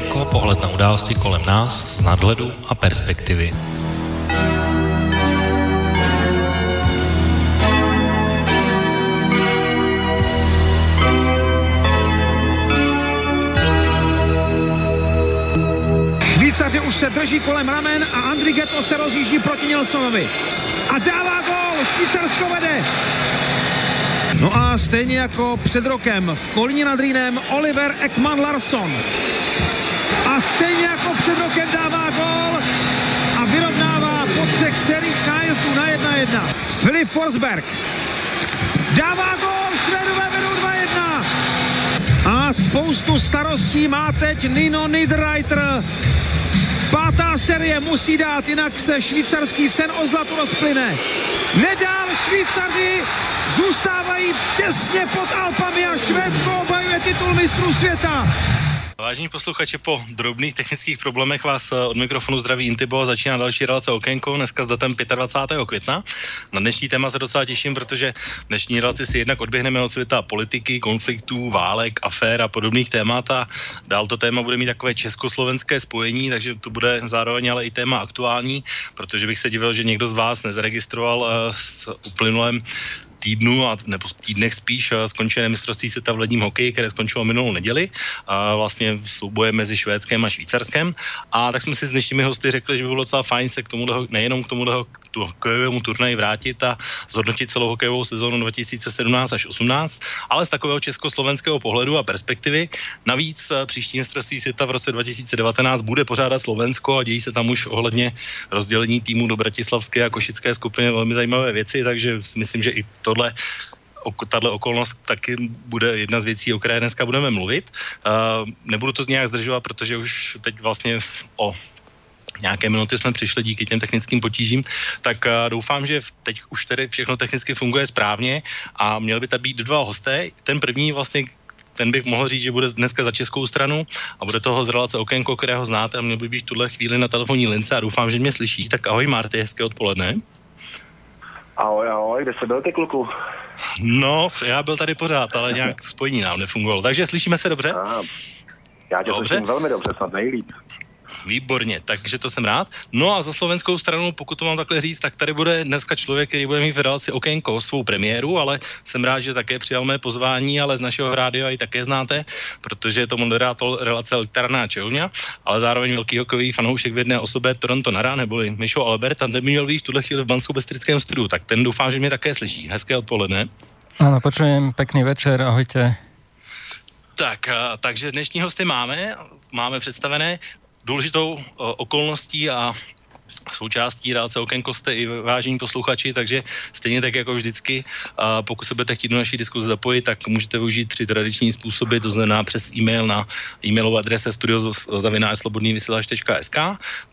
okénko, pohled na události kolem nás z nadhledu a perspektivy. Švýcaři už se drží kolem ramen a Andri Geto se rozjíždí proti Nilsonovi. A dává gol, Švýcarsko vede. No a stejně jako před rokem v Kolíně nad Rýnem Oliver Ekman Larsson. Stejně jako před rokem dává gol a vyrovnává po třech seriích nájezdů na 1-1. Filip Forsberg dává gol, Švédové vedou 2-1. A spoustu starostí má teď Nino Niederreiter. Pátá série musí dát, jinak se švýcarský sen o zlatu rozplyne. Nedál Švýcaři zůstávají těsně pod Alpami a Švédsko obhajuje titul mistrů světa. Vážení posluchači, po drobných technických problémech vás eh, od mikrofonu zdraví Intibo začíná další relace Okénko, dneska s datem 25. května. Na dnešní téma se docela těším, protože v dnešní relaci si jednak odběhneme od světa politiky, konfliktů, válek, afér a podobných témat a dál to téma bude mít takové československé spojení, takže to bude zároveň ale i téma aktuální, protože bych se divil, že někdo z vás nezaregistroval eh, s uplynulém týdnu a, nebo týdnech spíš eh, skončené mistrovství světa v ledním hokeji, které skončilo minulou neděli, a vlastně v souboje mezi Švédskem a Švýcarskem. A tak jsme si s dnešními hosty řekli, že by bylo docela fajn se k tomu nejenom k tomu tu hokejovému turnaji vrátit a zhodnotit celou hokejovou sezónu 2017 až 18, ale z takového československého pohledu a perspektivy. Navíc eh, příští mistrovství světa v roce 2019 bude pořádat Slovensko a dějí se tam už ohledně rozdělení týmu do Bratislavské a Košické skupiny velmi zajímavé věci, takže myslím, že i tohle tahle okolnost taky bude jedna z věcí, o které dneska budeme mluvit. Uh, nebudu to z nějak zdržovat, protože už teď vlastně o nějaké minuty jsme přišli díky těm technickým potížím, tak uh, doufám, že teď už tedy všechno technicky funguje správně a měli by tam být dva hosté. Ten první vlastně ten bych mohl říct, že bude dneska za českou stranu a bude toho z relace Okénko, kterého znáte a měl by být v tuhle chvíli na telefonní lince a doufám, že mě slyší. Tak ahoj Marty, hezké odpoledne. Ahoj, ahoj, kde se byl ty kluku? No, já byl tady pořád, ale nějak spojení nám nefungovalo. Takže slyšíme se dobře? A, já tě dobře. velmi dobře, snad nejlíp. Výborně, takže to jsem rád. No a za slovenskou stranu, pokud to mám takhle říct, tak tady bude dneska člověk, který bude mít v relaci Okénko svou premiéru, ale jsem rád, že také přijal mé pozvání, ale z našeho rádia i také znáte, protože je to moderátor relace Literná Čehovňa, ale zároveň velký hokejový fanoušek v jedné osobě Toronto Nara, neboli Mišo Albert, a ten měl být v tuhle chvíli v Banskou Bestrickém studiu, tak ten doufám, že mě také slyší. Hezké odpoledne. Ano, počujem, pekný večer, ahojte. Tak, takže dnešní hosty máme, máme představené důležitou okolností a součástí relace Okénko jste i vážení posluchači, takže stejně tak jako vždycky, a pokud se budete chtít do naší diskuze zapojit, tak můžete využít tři tradiční způsoby, to znamená přes e-mail na e-mailovou adrese studiozavináčslobodnývysílač.sk,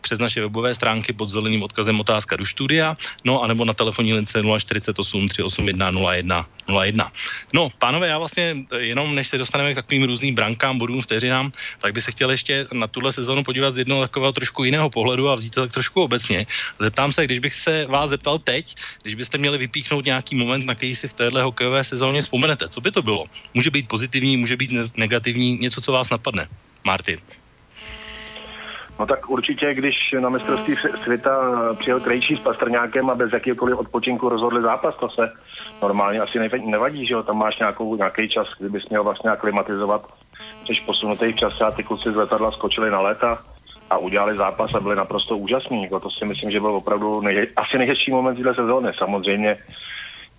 přes naše webové stránky pod zeleným odkazem otázka do studia, no a nebo na telefonní lince 048 381 01 01. No, pánové, já vlastně jenom než se dostaneme k takovým různým brankám, bodům, vteřinám, tak bych se chtěl ještě na tuhle sezonu podívat z jednoho takového trošku jiného pohledu a vzít to tak trošku obecně. Zeptám se, když bych se vás zeptal teď, když byste měli vypíchnout nějaký moment, na který si v téhle hokejové sezóně vzpomenete, co by to bylo? Může být pozitivní, může být negativní, něco, co vás napadne. Martin. No tak určitě, když na mistrovství světa přijel Krejčí s Pastrňákem a bez jakýkoliv odpočinku rozhodli zápas, to se normálně asi nevadí, že jo, tam máš nějakou, nějaký čas, kdybys měl vlastně aklimatizovat, jsi posunutý v čase a ty kluci z letadla skočili na léta a udělali zápas a byli naprosto úžasní. Jako to si myslím, že byl opravdu nej, asi nejhezčí moment této sezóny. Samozřejmě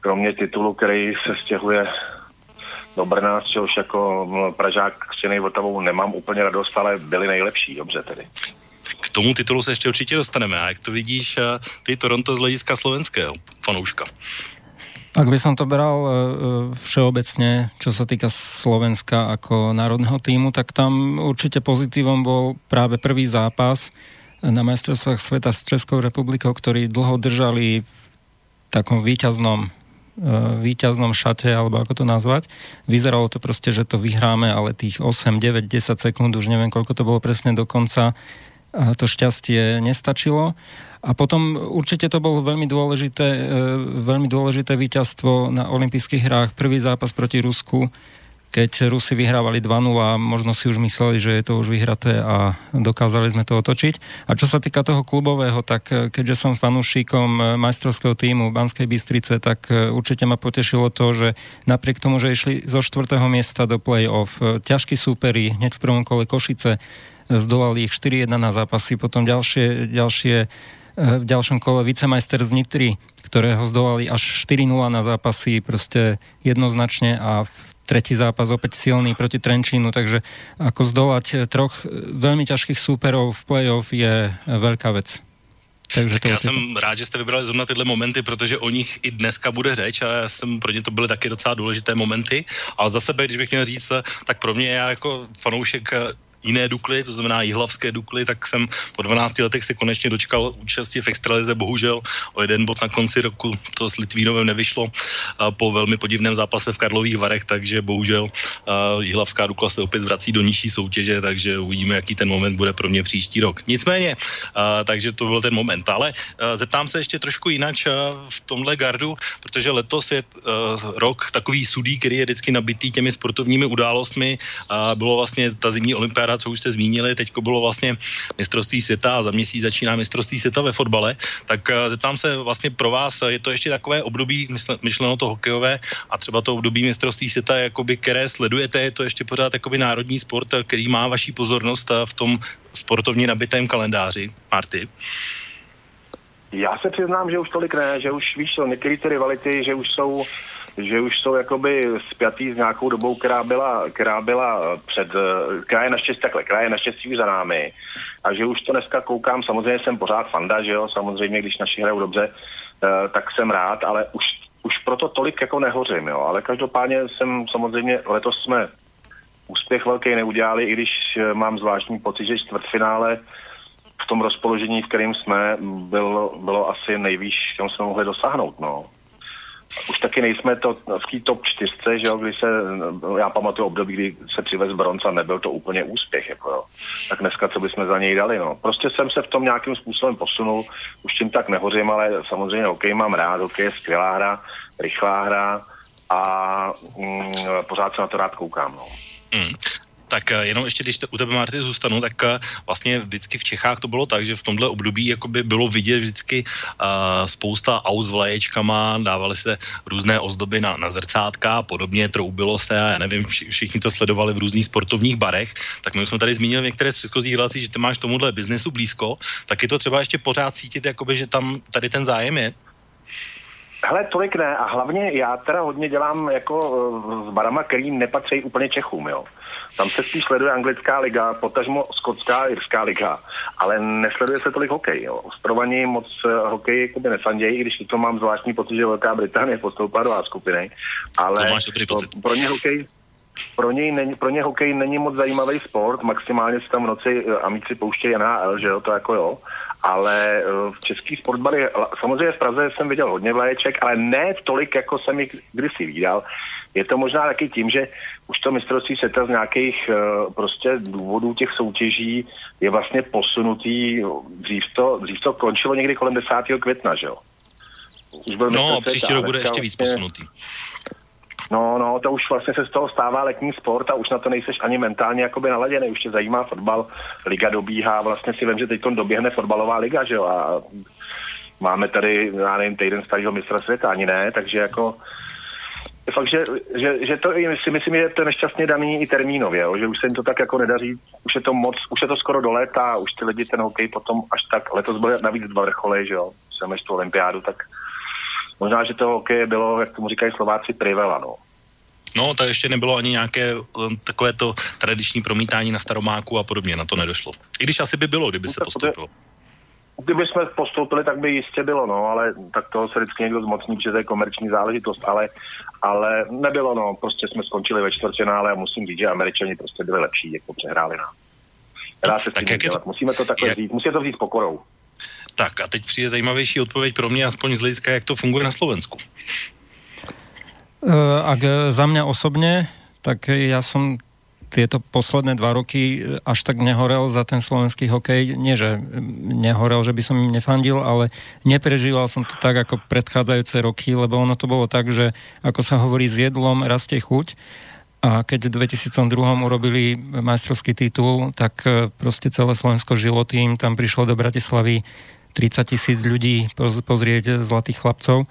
kromě titulu, který se stěhuje do Brna, z čehož jako Pražák s Vltavou nemám úplně radost, ale byli nejlepší, dobře tedy. K tomu titulu se ještě určitě dostaneme. A jak to vidíš eh, ty Toronto z hlediska slovenského fanouška? Ak by som to bral uh, všeobecne, čo sa týka Slovenska ako národného týmu, tak tam určite pozitívom bol práve prvý zápas na majstrovstvách sveta s Českou republikou, ktorí dlho držali v takom výťaznom výťaznom šate, alebo ako to nazvať. Vyzeralo to proste, že to vyhráme, ale tých 8, 9, 10 sekúnd, už neviem, koľko to bolo presne do konca, to šťastie nestačilo. A potom určite to bolo veľmi dôležité, e, veľmi dôležité víťazstvo na olympijských hrách, prvý zápas proti Rusku, keď Rusi vyhrávali 2-0 a možno si už mysleli, že je to už vyhraté a dokázali sme to otočiť. A čo sa týka toho klubového, tak eh, keďže som fanúšikom eh, majstrovského týmu Banskej Bystrice, tak určite ma potešilo to, že napriek tomu, že išli zo štvrtého miesta do play-off, ťažkí súperi, hneď v prvom kole Košice, zdolali ich 4-1 na zápasy, potom ďalšie, ďalšie v ďalšom kole vicemajster z Nitry, ktorého zdolali až 4-0 na zápasy, proste jednoznačne a v tretí zápas opäť silný proti Trenčínu, takže ako zdolať troch veľmi ťažkých súperov v play-off je veľká vec. Takže tak já jsem rád, že jste vybrali zrovna tyhle momenty, protože o nich i dneska bude řeč a já jsem pro ně to byly taky docela důležité momenty. Ale za sebe, když bych měl říct, tak pro mě já jako fanoušek jiné Dukly, to znamená jihlavské Dukly, tak jsem po 12 letech se konečně dočkal účasti v extralize, bohužel o jeden bod na konci roku to s Litvínovem nevyšlo po velmi podivném zápase v Karlových Varech, takže bohužel jihlavská Dukla se opět vrací do nižší soutěže, takže uvidíme, jaký ten moment bude pro mě příští rok. Nicméně, takže to byl ten moment, ale zeptám se ještě trošku jinak v tomhle gardu, protože letos je rok takový sudý, který je vždycky nabitý těmi sportovními událostmi. Bylo vlastně ta zimní olympiáda Katára, co už jste zmínili, teď bylo vlastně mistrovství světa a za měsíc začíná mistrovství světa ve fotbale, tak eh, zeptám se vlastně pro vás, je to ještě takové období, myšleno to hokejové a třeba to období mistrovství světa, jakoby, které sledujete, je to ještě pořád jakoby národní sport, který má vaší pozornost eh, v tom sportovně nabitém kalendáři. Marty? Já se přiznám, že už tolik ne, že už víš co, některé ty rivality, že už jsou že už jsou jakoby spjatý s nějakou dobou, která byla, která byla před, která je naštěstí takhle, která je naštěstí už za námi. A že už to dneska koukám, samozřejmě jsem pořád fanda, že jo, samozřejmě, když naši hrajou dobře, eh, tak jsem rád, ale už, už proto tolik jako nehořím, jo. Ale každopádně jsem samozřejmě, letos jsme úspěch velký neudělali, i když eh, mám zvláštní pocit, že čtvrtfinále v tom rozpoložení, v kterém jsme, bylo, bylo asi nejvýš, čem jsme mohli dosáhnout, no už taky nejsme to v té top čtyřce, že jo, kdy se, já pamatuju období, kdy se přivez bronz a nebyl to úplně úspěch, jako jo. Tak dneska, co bychom za něj dali, no. Prostě jsem se v tom nějakým způsobem posunul, už tím tak nehořím, ale samozřejmě hokej mám rád, hokej je skvělá hra, rychlá hra a mm, pořád se na to rád koukám, no. Mm. Tak eh, jenom ještě, když u tebe, Marty, zůstanu, tak eh, vlastně vždycky v Čechách to bylo tak, že v tomhle období jakoby bylo vidět vždycky uh, spousta aut s vlaječkama, dávali se různé ozdoby na, na zrcátka a podobně, troubilo se a já nevím, všichni to sledovali v různých sportovních barech, tak my jsme tady zmínili některé z předchozích relací, že ty máš tomuhle biznesu blízko, tak je to třeba ještě pořád cítit, jakoby, že tam tady ten zájem je? Hele, tolik ne a hlavně já teda hodně dělám jako s barama, který nepatří úplně Čechům, jo. Tam se spíš sleduje anglická liga, potažmo skotská irská liga, ale nesleduje se tolik hokej. Jo. Ostrovaní moc uh, hokej jakoby nesandějí, když to mám zvláštní pocit, že Velká Británie postoupila do A skupiny. Ale to, pro ně hokej pro něj není, pro ně hokej není moc zajímavý sport, maximálně se tam v noci uh, amici pouštějí NHL, že jo, to jako jo, ale uh, v český sportbary, samozřejmě v Praze jsem viděl hodně vlaječek, ale ne tolik, jako jsem jich kdysi viděl. Je to možná taky tím, že už to mistrovství světa z nějakých uh, prostě důvodů těch soutěží je vlastně posunutý, dřív to, dřív to končilo někdy kolem 10. května, že jo? Už byl no, příští rok bude ještě víc vlastně, posunutý. No, no, to už vlastně se z toho stává letní sport a už na to nejseš ani mentálně jakoby naladěný, už tě zajímá fotbal, liga dobíhá, vlastně si vím, že teď doběhne fotbalová liga, že jo, a máme tady, já nevím, týden starého mistra světa, ani ne, takže jako fakt, že, že, že to si myslím, že to je nešťastně daný i termínově, jo, že už se jim to tak jako nedaří, už je to moc, už je to skoro do léta, už ty lidi ten hokej potom až tak, letos byly navíc dva vrcholy, že jo, jsem tu olympiádu, tak možná, že to hokej bylo, jak tomu říkají Slováci, privela, no. No, tak ještě nebylo ani nějaké um, takové to tradiční promítání na staromáku a podobně, na to nedošlo. I když asi by bylo, kdyby no, se postoupilo. Kdyby jsme postoupili, tak by jistě bylo, no, ale tak toho se vždycky někdo zmocní, že to je komerční záležitost, ale, ale nebylo, no, prostě jsme skončili ve čtvrtfinále a musím říct, že američani prostě byli lepší, jako přehráli nám. Dá se tak jak to, Musíme to takhle jak... říct, musíme to vzít pokorou. Tak a teď přijde zajímavější odpověď pro mě, aspoň z hlediska, jak to funguje na Slovensku. Uh, ak za mňa osobne, tak ja som tieto posledné dva roky až tak nehorel za ten slovenský hokej. Nie, že nehorel, že by som im nefandil, ale neprežíval som to tak ako predchádzajúce roky, lebo ono to bolo tak, že ako sa hovorí s jedlom rastie chuť a keď v 2002 urobili majstrovský titul, tak proste celé Slovensko žilo tým, tam prišlo do Bratislavy 30 tisíc ľudí pozrieť zlatých chlapcov.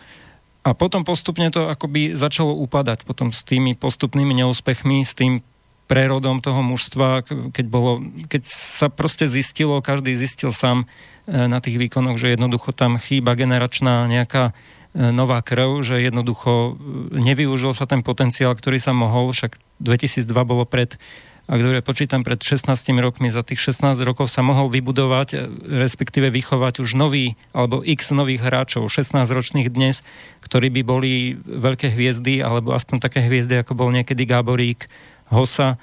A potom postupne to akoby začalo upadať. Potom s tými postupnými neúspechmi, s tým prerodom toho mužstva, keď, bolo, keď sa proste zistilo, každý zistil sám e, na tých výkonoch, že jednoducho tam chýba generačná nejaká e, nová krv, že jednoducho e, nevyužil sa ten potenciál, ktorý sa mohol, však 2002 bolo pred ak dobre počítam, pred 16 rokmi, za tých 16 rokov sa mohol vybudovať, respektíve vychovať už nový, alebo x nových hráčov, 16 ročných dnes, ktorí by boli veľké hviezdy, alebo aspoň také hviezdy, ako bol niekedy Gáborík, Hosa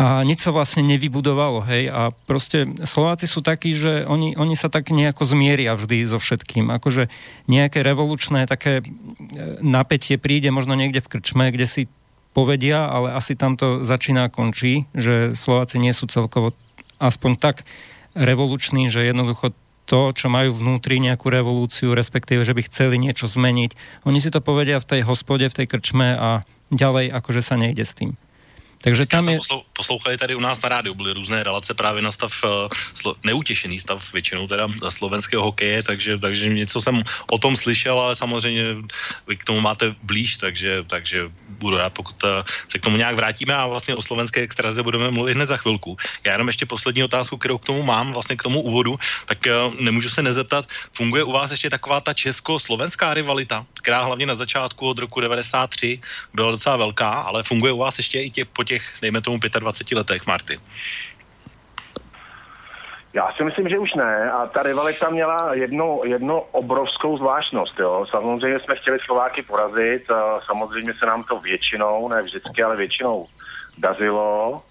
a nič sa vlastne nevybudovalo, hej, a proste Slováci sú takí, že oni, oni sa tak nejako zmieria vždy so všetkým, akože nejaké revolučné také e, napätie príde možno niekde v krčme, kde si povedia, ale asi tam to začína a končí, že Slováci nie sú celkovo aspoň tak revoluční, že jednoducho to, čo majú vnútri nejakú revolúciu, respektíve, že by chceli niečo zmeniť. Oni si to povedia v tej hospode, v tej krčme a ďalej akože sa nejde s tým. Takže tam je... poslouchali tady u nás na rádiu, byly různé relace právě na stav, uh, neutěšený stav většinou teda slovenského hokeje, takže, takže něco jsem o tom slyšel, ale samozřejmě vy k tomu máte blíž, takže, takže budu rád, pokud uh, se k tomu nějak vrátíme a vlastně o slovenské extraze budeme mluvit hned za chvilku. Já jenom ještě poslední otázku, kterou k tomu mám, vlastně k tomu úvodu, tak uh, nemůžu se nezeptat, funguje u vás ještě taková ta česko-slovenská rivalita, která hlavně na začátku od roku 93 byla docela velká, ale funguje u vás ještě i těch, po těch, dejme tomu, 25 letech, Marty? Já si myslím, že už ne. A ta rivalita měla jednu, jednu obrovskou zvláštnost. Jo. Samozřejmě jsme chtěli Slováky porazit. Samozřejmě se nám to většinou, ne vždycky, ale většinou dařilo.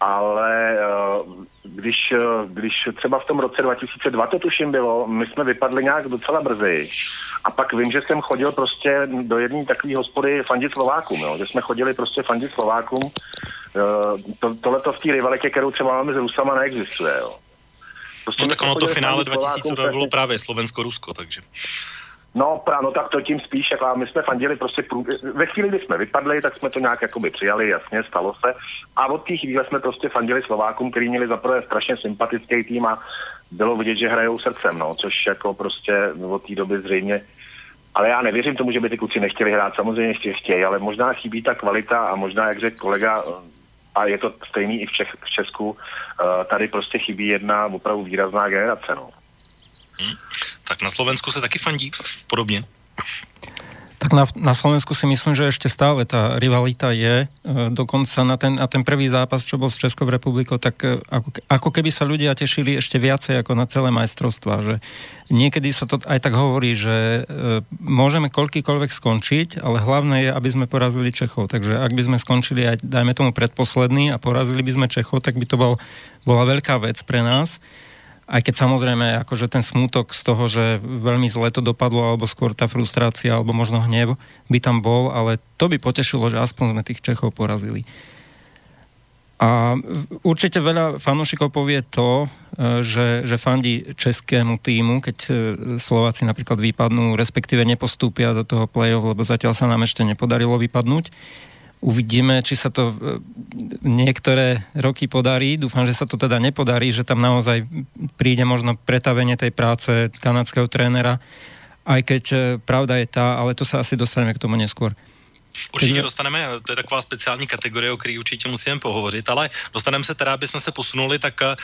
Ale eh, když, eh, když třeba v tom roce 2002 to tuším bylo, my jsme vypadli nějak docela brzy. A pak vím, že jsem chodil prostě do jedné takové hospody fandit Slovákům, jo? že jsme chodili prostě fandit Slovákům. Eh, to, tohle to v té rivalitě, kterou třeba máme s Rusama, neexistuje. Jo? Prostě no tak ono to finále 2000 bylo právě Slovensko-Rusko, takže... No, právě, no tak to tím spíš, jako my jsme fandili prostě, prů... ve chvíli, kdy jsme vypadli, tak jsme to nějak jakoby přijali, jasně, stalo se. A od té chvíle jsme prostě fandili Slovákům, který měli zaprvé strašně sympatický tým a bylo vidět, že hrajou srdcem, no, což jako prostě od té doby zřejmě ale já nevěřím tomu, že by ty kluci nechtěli hrát, samozřejmě ještě chtějí, ale možná chybí ta kvalita a možná, jak řekl kolega, a je to stejný i v, Čech, v Česku, eh, tady prostě chybí jedna opravdu výrazná generace. No. Hmm. Tak na Slovensku se taky fandí podobně? Tak na, na Slovensku si myslím, že ešte stále tá rivalita je. E, dokonca na ten, na ten prvý zápas, čo bol s Českou republikou, tak e, ako, ako keby sa ľudia tešili ešte viacej ako na celé majstrovstvá. Že niekedy sa to aj tak hovorí, že e, môžeme koľkýkoľvek skončiť, ale hlavné je, aby sme porazili Čechov. Takže ak by sme skončili aj, dajme tomu, predposledný a porazili by sme Čechov, tak by to bol, bola veľká vec pre nás aj keď samozrejme akože ten smútok z toho, že veľmi zle to dopadlo, alebo skôr tá frustrácia, alebo možno hnev by tam bol, ale to by potešilo, že aspoň sme tých Čechov porazili. A určite veľa fanúšikov povie to, e, že, že fandí českému týmu, keď e, Slováci napríklad vypadnú, respektíve nepostúpia do toho play-off, lebo zatiaľ sa nám ešte nepodarilo vypadnúť. Uvidíme, či sa to e, niektoré roky podarí. Dúfam, že sa to teda nepodarí, že tam naozaj príde možno pretavenie tej práce kanadského trénera, aj keď e, pravda je tá, ale to sa asi dostaneme k tomu neskôr. Určitě dostaneme, to je taková speciální kategorie, o které určitě musíme pohovořit, ale dostaneme se teda, aby jsme se posunuli, tak e,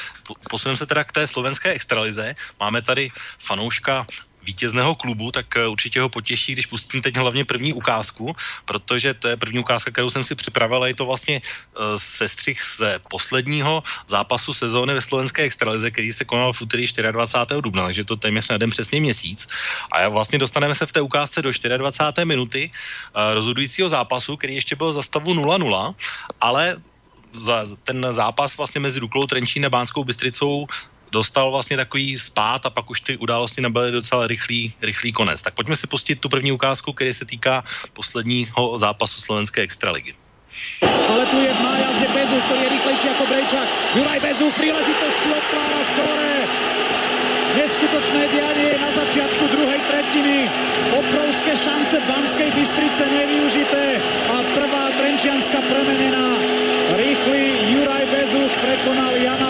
posuneme se teda k té slovenské extralize. Máme tady fanouška vítězného klubu, tak eh, určitě ho potěší, když pustím teď hlavně první ukázku, protože to je první ukázka, kterou jsem si připravil, je to vlastně uh, sestřih z posledního zápasu sezóny ve slovenské extralize, který se konal v úterý 24. dubna, takže to téměř na den přesně měsíc. A vlastně dostaneme se v té ukázce do 24. minuty uh, rozhodujícího zápasu, který ještě byl za stavu 0-0, ale za ten zápas vlastně mezi Duklou Trenčín a Bánskou Bystricou dostal vlastně takový spát a pak už ty události nabyly docela rychlý, rychlý konec. Tak pojďme si pustit tu první ukázku, který se týká posledního zápasu slovenské extraligy. Ale tu je v nájazde Bezuch, který je rychlejší jako Brejčák. Juraj Bezuch, příležitost otvára skore. Neskutočné dianie na začátku druhé tretiny. Obrovské šance Banskej Bystrice nevyužité a prvá Trenčianska premenená. Rýchly Juraj Bezuch prekonal Jana.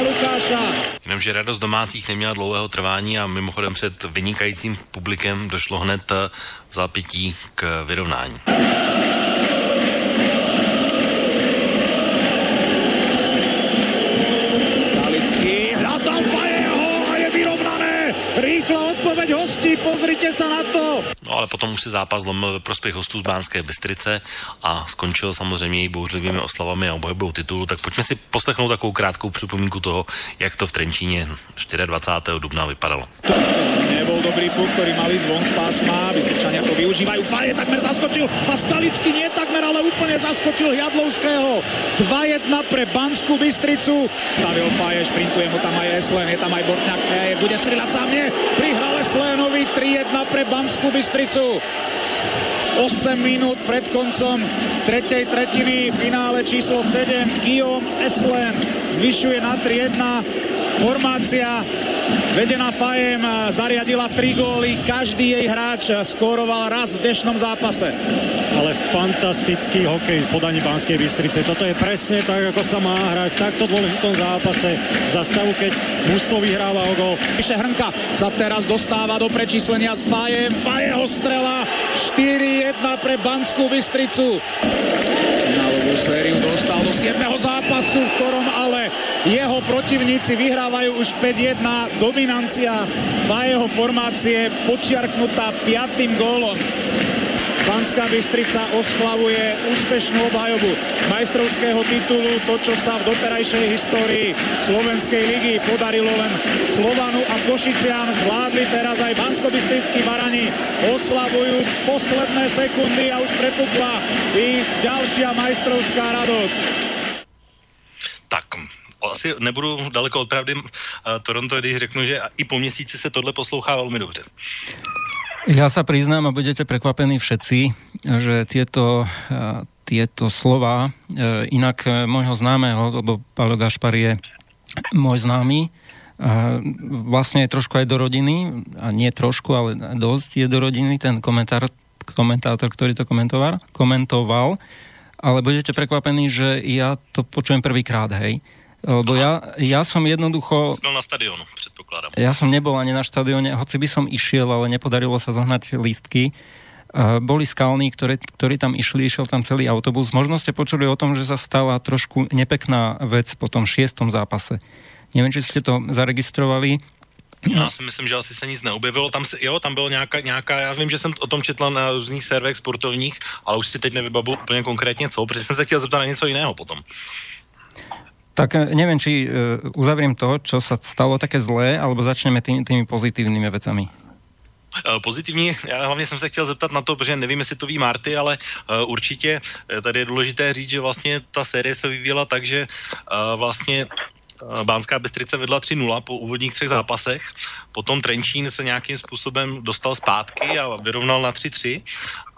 Jenomže radost domácích neměla dlouhého trvání a mimochodem před vynikajícím publikem došlo hned v zápětí k vyrovnání. Hostí, pozrite sa na to. No ale potom už si zápas zlomil ve prospěch hostů z Bánské Bystrice a skončil samozřejmě i bouřlivými oslavami a obhajobou titulu, tak pojďme si poslechnout takovou krátkou připomínku toho, jak to v Trenčíně 24. dubna vypadalo. To nebol dobrý puk, ktorý mali zvon z pásma, Bystričania to využívajú, Faje takmer zaskočil a Skalický nie takmer, ale úplne zaskočil Jadlovského. 2-1 pre Banskú Bystricu. Stavil Faje, šprintuje mu tam aj Eslen, je tam aj Bortňák Faje, bude strieľať sám, nie, prihral Eslénovi 3-1 pre Banskú Bystricu. 8 minút pred koncom tretej tretiny finále číslo 7 Guillaume Eslen zvyšuje na 3-1 Formácia vedená Fajem zariadila tri góly, každý jej hráč skóroval raz v dnešnom zápase. Ale fantastický hokej v podaní Banskej Bystrice. Toto je presne tak, ako sa má hrať v takto dôležitom zápase za stavu, keď mužstvo vyhráva o gól. Píše Hrnka sa teraz dostáva do prečíslenia s Fajem. Fajeho strela 4-1 pre Banskú Bystricu. Finálovú sériu dostal do 7. zápasu, v ktorom ale jeho protivníci vyhrávajú už 5-1. Dominancia Fajeho formácie počiarknutá piatým gólom. Banská Bystrica oslavuje úspešnú obhajobu majstrovského titulu, to, čo sa v doterajšej histórii Slovenskej ligy podarilo len Slovanu a Košiciam, zvládli teraz aj bansko Barani, oslavujú posledné sekundy a už prepukla ich ďalšia majstrovská radosť. Tak, asi nebudu daleko od pravdy uh, Toronto, když řeknu, že i po měsíci se tohle poslouchá velmi dobře. Ja sa priznám a budete prekvapení všetci, že tieto, tieto slova, e, inak e, môjho známeho, lebo Paolo Gašpar je môj známy, vlastne je trošku aj do rodiny, a nie trošku, ale dosť je do rodiny ten komentár, komentátor, ktorý to komentoval, komentoval, ale budete prekvapení, že ja to počujem prvýkrát, hej. Lebo ja, ja som jednoducho... Si bol na stadionu, predpokladám. Ja som nebol ani na štadióne, hoci by som išiel, ale nepodarilo sa zohnať lístky. Uh, boli skalní, ktorí, ktorí tam išli, išiel tam celý autobus. Možno ste počuli o tom, že sa stala trošku nepekná vec po tom šiestom zápase. Neviem, či ste to zaregistrovali. Já si myslím, že asi se nic neobjevilo. Tam, se, jo, tam bylo nějaká, nějaká, já vím, že jsem o tom četl na různých servech sportovních, ale už si teď nevybavu úplně konkrétně co, protože jsem se chtěl zeptat na něco jiného potom. Tak eh, neviem, či uh, uzavriem to, čo sa stalo také zlé, alebo začneme tými, tými pozitívnymi vecami. Eh, pozitivní, já hlavně jsem se chtěl zeptat na to, protože nevím, jestli to ví Marty, ale určitě tady je důležité říct, že vlastně ta série se vyvíjela tak, že vlastně Bánská Bystrice vedla 3-0 po úvodních třech zápasech, potom Trenčín se nějakým způsobem dostal zpátky a vyrovnal na 3-3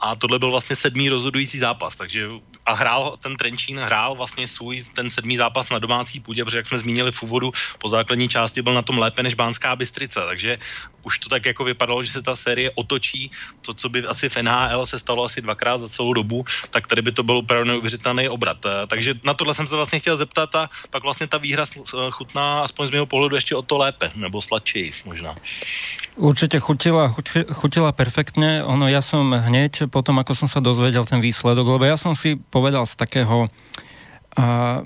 a tohle byl vlastně sedmý rozhodující zápas, takže a hrál ten Trenčín, hrál vlastně svůj ten sedmý zápas na domácí půdě, protože jak jsme zmínili v úvodu, po základní části byl na tom lépe než Bánská Bystrica, takže už to tak jako vypadalo, že se ta série otočí, to, co by asi v NHL se stalo asi dvakrát za celou dobu, tak tady by to byl opravdu neuvěřitelný obrat. Eh, takže na tohle jsem se vlastně chtěl zeptat a pak vlastně ta výhra eh, chutná aspoň z mého pohledu ještě o to lépe, nebo sladčej možná. Určite chutila, chutila perfektne. Ono, ja som hneď potom, ako som sa dozvedel ten výsledok, lebo ja som si povedal z takého a,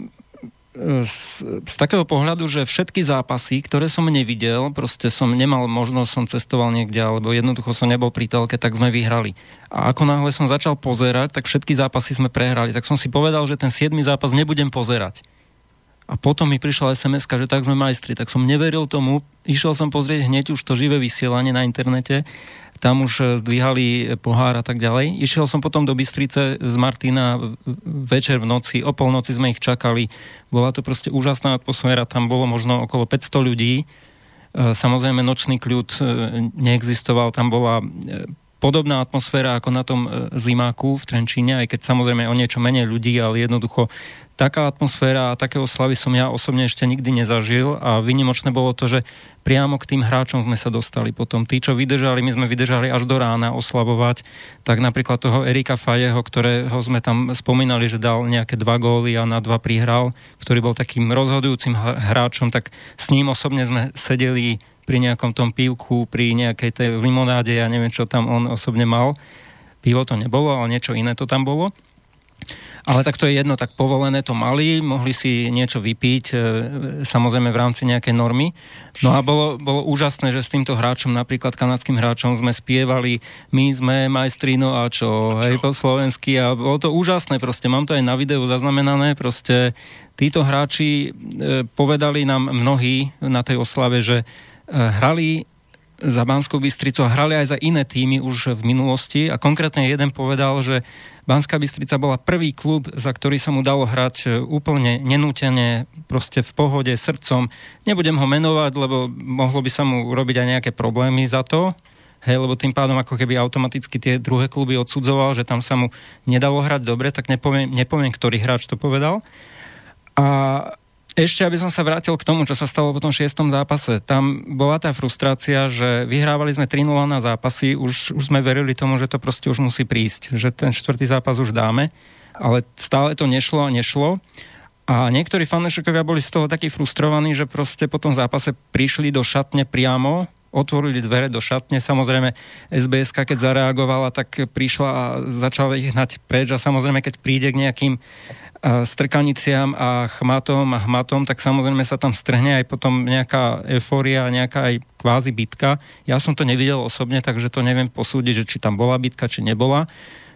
z, z takého pohľadu, že všetky zápasy, ktoré som nevidel, proste som nemal možnosť, som cestoval niekde, alebo jednoducho som nebol pri telke, tak sme vyhrali. A ako náhle som začal pozerať, tak všetky zápasy sme prehrali. Tak som si povedal, že ten 7. zápas nebudem pozerať. A potom mi prišla sms že tak sme majstri. Tak som neveril tomu, išiel som pozrieť hneď už to živé vysielanie na internete, tam už eh, zdvíhali pohár a tak ďalej. Išiel som potom do Bystrice z Martina večer v noci, o polnoci sme ich čakali. Bola to proste úžasná atmosféra, tam bolo možno okolo 500 ľudí. Eh, samozrejme nočný kľud neexistoval, tam bola podobná atmosféra ako na tom e, zimáku v Trenčíne, aj keď samozrejme o niečo menej ľudí, ale jednoducho taká atmosféra a také oslavy som ja osobne ešte nikdy nezažil a vynimočné bolo to, že priamo k tým hráčom sme sa dostali potom. Tí, čo vydržali, my sme vydržali až do rána oslavovať, tak napríklad toho Erika Fajeho, ktorého sme tam spomínali, že dal nejaké dva góly a na dva prihral, ktorý bol takým rozhodujúcim hráčom, tak s ním osobne sme sedeli pri nejakom tom pívku, pri nejakej tej limonáde, ja neviem, čo tam on osobne mal. Pivo to nebolo, ale niečo iné to tam bolo. Ale tak to je jedno, tak povolené to mali, mohli si niečo vypiť, e, samozrejme v rámci nejakej normy. No a bolo, bolo úžasné, že s týmto hráčom, napríklad kanadským hráčom, sme spievali My sme majstrino a čo, hej, po slovensky a bolo to úžasné, proste mám to aj na videu zaznamenané, proste títo hráči e, povedali nám mnohí na tej oslave, že e, hrali za Banskou Bystricu a hrali aj za iné týmy už v minulosti a konkrétne jeden povedal, že Banská Bystrica bola prvý klub, za ktorý sa mu dalo hrať e, úplne nenútene, proste v pohode, srdcom. Nebudem ho menovať, lebo mohlo by sa mu urobiť aj nejaké problémy za to, Hej, lebo tým pádom ako keby automaticky tie druhé kluby odsudzoval, že tam sa mu nedalo hrať dobre, tak nepoviem, nepoviem ktorý hráč to povedal. A ešte, aby som sa vrátil k tomu, čo sa stalo po tom šiestom zápase. Tam bola tá frustrácia, že vyhrávali sme 3 na zápasy, už, už sme verili tomu, že to proste už musí prísť, že ten štvrtý zápas už dáme, ale stále to nešlo a nešlo. A niektorí fanúšikovia boli z toho takí frustrovaní, že proste po tom zápase prišli do šatne priamo, otvorili dvere do šatne. Samozrejme, SBS, keď zareagovala, tak prišla a začala ich hnať preč. A samozrejme, keď príde k nejakým strkaniciam a chmatom a hmatom, tak samozrejme sa tam strhne aj potom nejaká eufória, nejaká aj kvázi bitka. Ja som to nevidel osobne, takže to neviem posúdiť, že či tam bola bitka, či nebola.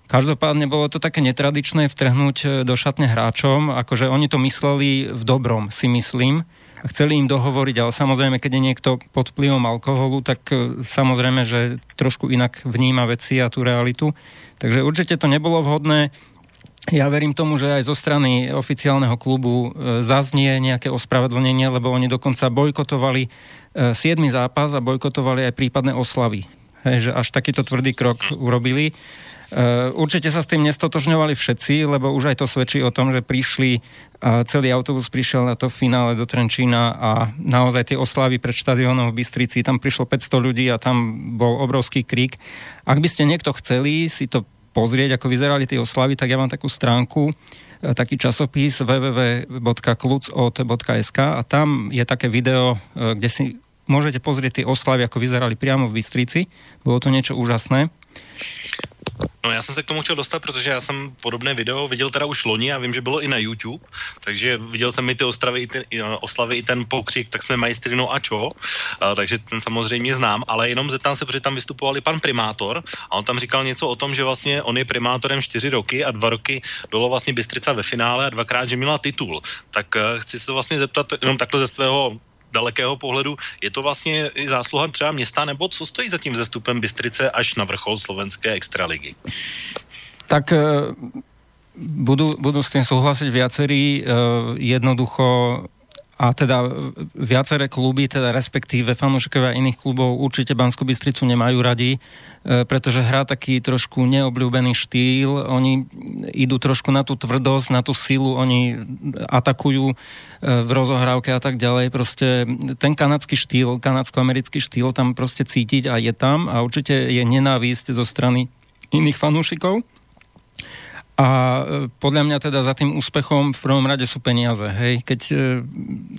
Každopádne bolo to také netradičné vtrhnúť e, do šatne hráčom, akože oni to mysleli v dobrom, si myslím, a chceli im dohovoriť, ale samozrejme, keď je niekto pod vplyvom alkoholu, tak e, samozrejme, že trošku inak vníma veci a tú realitu. Takže určite to nebolo vhodné. Ja verím tomu, že aj zo strany oficiálneho klubu e, zaznie nejaké ospravedlnenie, lebo oni dokonca bojkotovali 7. E, zápas a bojkotovali aj prípadné oslavy. Hej, že až takýto tvrdý krok urobili. E, určite sa s tým nestotožňovali všetci, lebo už aj to svedčí o tom, že prišli, celý autobus prišiel na to finále do Trenčína a naozaj tie oslavy pred štadiónom v Bystrici, tam prišlo 500 ľudí a tam bol obrovský krík. Ak by ste niekto chceli si to pozrieť, ako vyzerali tie oslavy, tak ja mám takú stránku, e, taký časopis www.klucot.sk a tam je také video, e, kde si môžete pozrieť tie oslavy, ako vyzerali priamo v Bystrici. Bolo to niečo úžasné. No já jsem se k tomu chtěl dostat, protože já jsem podobné video viděl teda už loni a vím, že bylo i na YouTube, takže viděl jsem i ty ostravy, i ty, oslavy, i ten pokřik, tak jsme majstrino a čo, a, takže ten samozřejmě znám, ale jenom zeptám se, protože tam vystupoval i pan primátor a on tam říkal něco o tom, že vlastně on je primátorem čtyři roky a dva roky bylo vlastně Bystrica ve finále a dvakrát, že měla titul. Tak uh, chci se vlastně zeptat jenom takhle ze svého dalekého pohledu, je to vlastně i zásluha třeba města, nebo co stojí za tím zestupem Bystrice až na vrchol slovenské extraligy? Tak eh, budú, budú s tým súhlasiť viacerí. Eh, jednoducho a teda viaceré kluby, teda respektíve fanúšikovia iných klubov určite Banskú Bystricu nemajú radi, e, pretože hrá taký trošku neobľúbený štýl, oni idú trošku na tú tvrdosť, na tú silu, oni atakujú e, v rozohrávke a tak ďalej. Proste ten kanadský štýl, kanadsko-americký štýl tam proste cítiť a je tam a určite je nenávisť zo strany iných fanúšikov. A e, podľa mňa teda za tým úspechom v prvom rade sú peniaze. Hej. Keď e,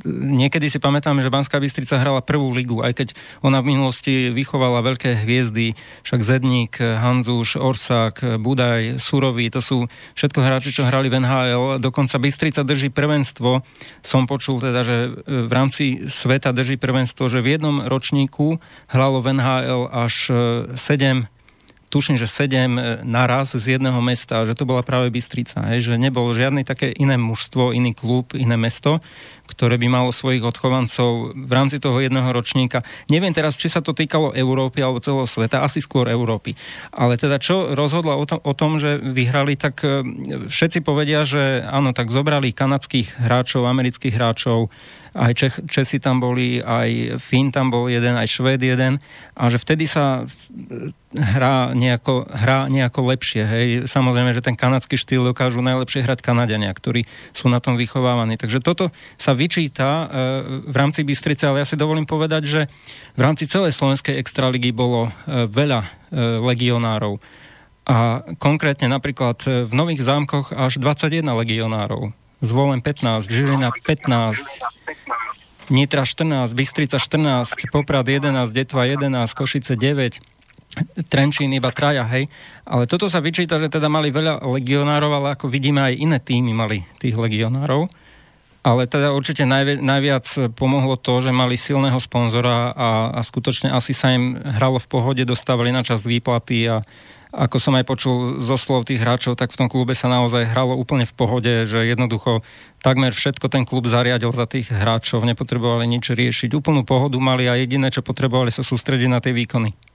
niekedy si pamätám, že Banská Bystrica hrala prvú ligu, aj keď ona v minulosti vychovala veľké hviezdy, však Zedník, Hanzuš, Orsák, Budaj, Surový, to sú všetko hráči, čo hrali v NHL. Dokonca Bystrica drží prvenstvo. Som počul teda, že e, v rámci sveta drží prvenstvo, že v jednom ročníku hralo v NHL až 7 tuším, že sedem e, naraz z jedného mesta, že to bola práve Bystrica, hej, že nebolo žiadne také iné mužstvo, iný klub, iné mesto, ktoré by malo svojich odchovancov v rámci toho jedného ročníka. Neviem teraz, či sa to týkalo Európy alebo celého sveta, asi skôr Európy. Ale teda čo rozhodla o tom, o tom že vyhrali, tak e, všetci povedia, že áno, tak zobrali kanadských hráčov, amerických hráčov, aj Čech, Česi tam boli, aj Fín tam bol jeden, aj Švéd jeden a že vtedy sa hrá nejako, hrá nejako lepšie. Hej. Samozrejme, že ten kanadský štýl dokážu najlepšie hrať Kanadiania, ktorí sú na tom vychovávaní. Takže toto sa vyčíta e, v rámci Bystrice, ale ja si dovolím povedať, že v rámci celej slovenskej extraligy bolo e, veľa e, legionárov. A konkrétne napríklad v Nových zámkoch až 21 legionárov. Zvolen 15, Žilina 15, Nitra 14, Bystrica 14, Poprad 11, Detva 11, Košice 9, Trenčín iba traja, hej. Ale toto sa vyčíta, že teda mali veľa legionárov, ale ako vidíme aj iné týmy mali tých legionárov. Ale teda určite najvi- najviac pomohlo to, že mali silného sponzora a, a skutočne asi sa im hralo v pohode, dostávali na čas výplaty a ako som aj počul zo slov tých hráčov, tak v tom klube sa naozaj hralo úplne v pohode, že jednoducho takmer všetko ten klub zariadil za tých hráčov, nepotrebovali nič riešiť. Úplnú pohodu mali a jediné, čo potrebovali sa sústrediť na tie výkony.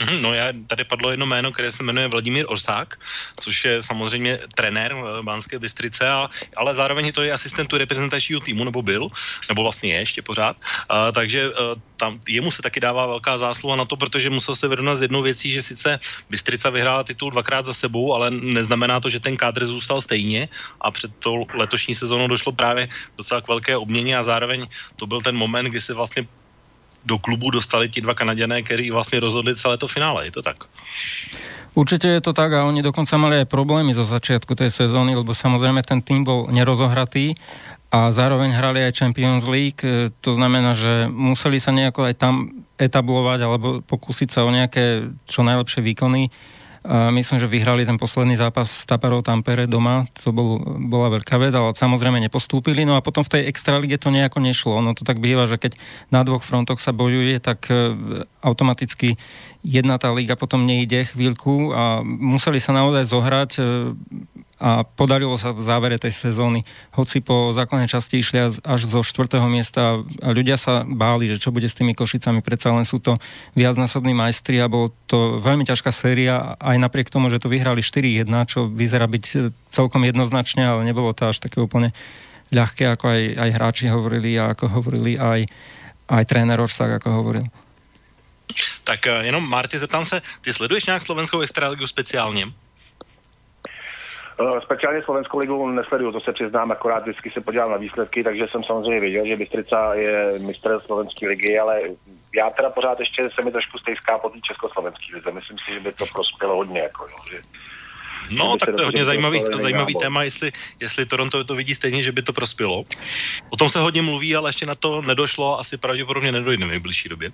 Mhm, no já, tady padlo jedno jméno, které se jmenuje Vladimír Orsák, což je samozřejmě trenér eh, Banské Bystrice, a, ale zároveň to je asistent reprezentačního týmu, nebo byl, nebo vlastně je ještě pořád. A, takže a, eh, tam, jemu se taky dává velká zásluha na to, protože musel se vyrovnat s jednou věcí, že sice Bystrica vyhrála titul dvakrát za sebou, ale neznamená to, že ten kádr zůstal stejně a před tou letošní sezónou došlo právě docela k velké obměně a zároveň to byl ten moment, kdy se vlastně do klubu dostali ti dva Kanaděné, kteří vlastně rozhodli celé to finále. Je to tak? Určite je to tak a oni dokonca mali aj problémy zo začiatku tej sezóny, lebo samozrejme ten tým bol nerozohratý a zároveň hrali aj Champions League, e, to znamená, že museli sa nejako aj tam etablovať alebo pokúsiť sa o nejaké čo najlepšie výkony myslím, že vyhrali ten posledný zápas s Taparou Tampere doma, to bol, bola veľká vec, ale samozrejme nepostúpili. No a potom v tej extralige to nejako nešlo. No to tak býva, že keď na dvoch frontoch sa bojuje, tak e, automaticky jedna tá liga potom nejde chvíľku a museli sa naozaj zohrať e, a podarilo sa v závere tej sezóny, hoci po základnej časti išli až zo štvrtého miesta a ľudia sa báli, že čo bude s tými Košicami, predsa len sú to viacnásobní majstri a bolo to veľmi ťažká séria, aj napriek tomu, že to vyhrali 4-1, čo vyzerá byť e, celkom jednoznačne, ale nebolo to až také úplne ľahké, ako aj, aj hráči hovorili a ako hovorili aj, aj tréner Orsak, ako hovoril. Tak e, jenom Marty, zeptám se, ty sleduješ nějak slovenskou extraligu speciálně? Eh, speciálně Slovenskou ligu nesleduju, to se přiznám, akorát vždycky se podívám na výsledky, takže jsem samozřejmě věděl, že Bystrica je mistr slovenské ligy, ale já teda pořád ještě se mi trošku stejská po té československé lize. Myslím si, že by to prospělo hodně. Jako, jo, že No, tak to je hodně zajímavý, zajímavý téma, jestli, jestli Toronto to vidí stejně, že by to prospělo. O tom se hodně mluví, ale ještě na to nedošlo, asi pravděpodobně nedojde v nejbližší době.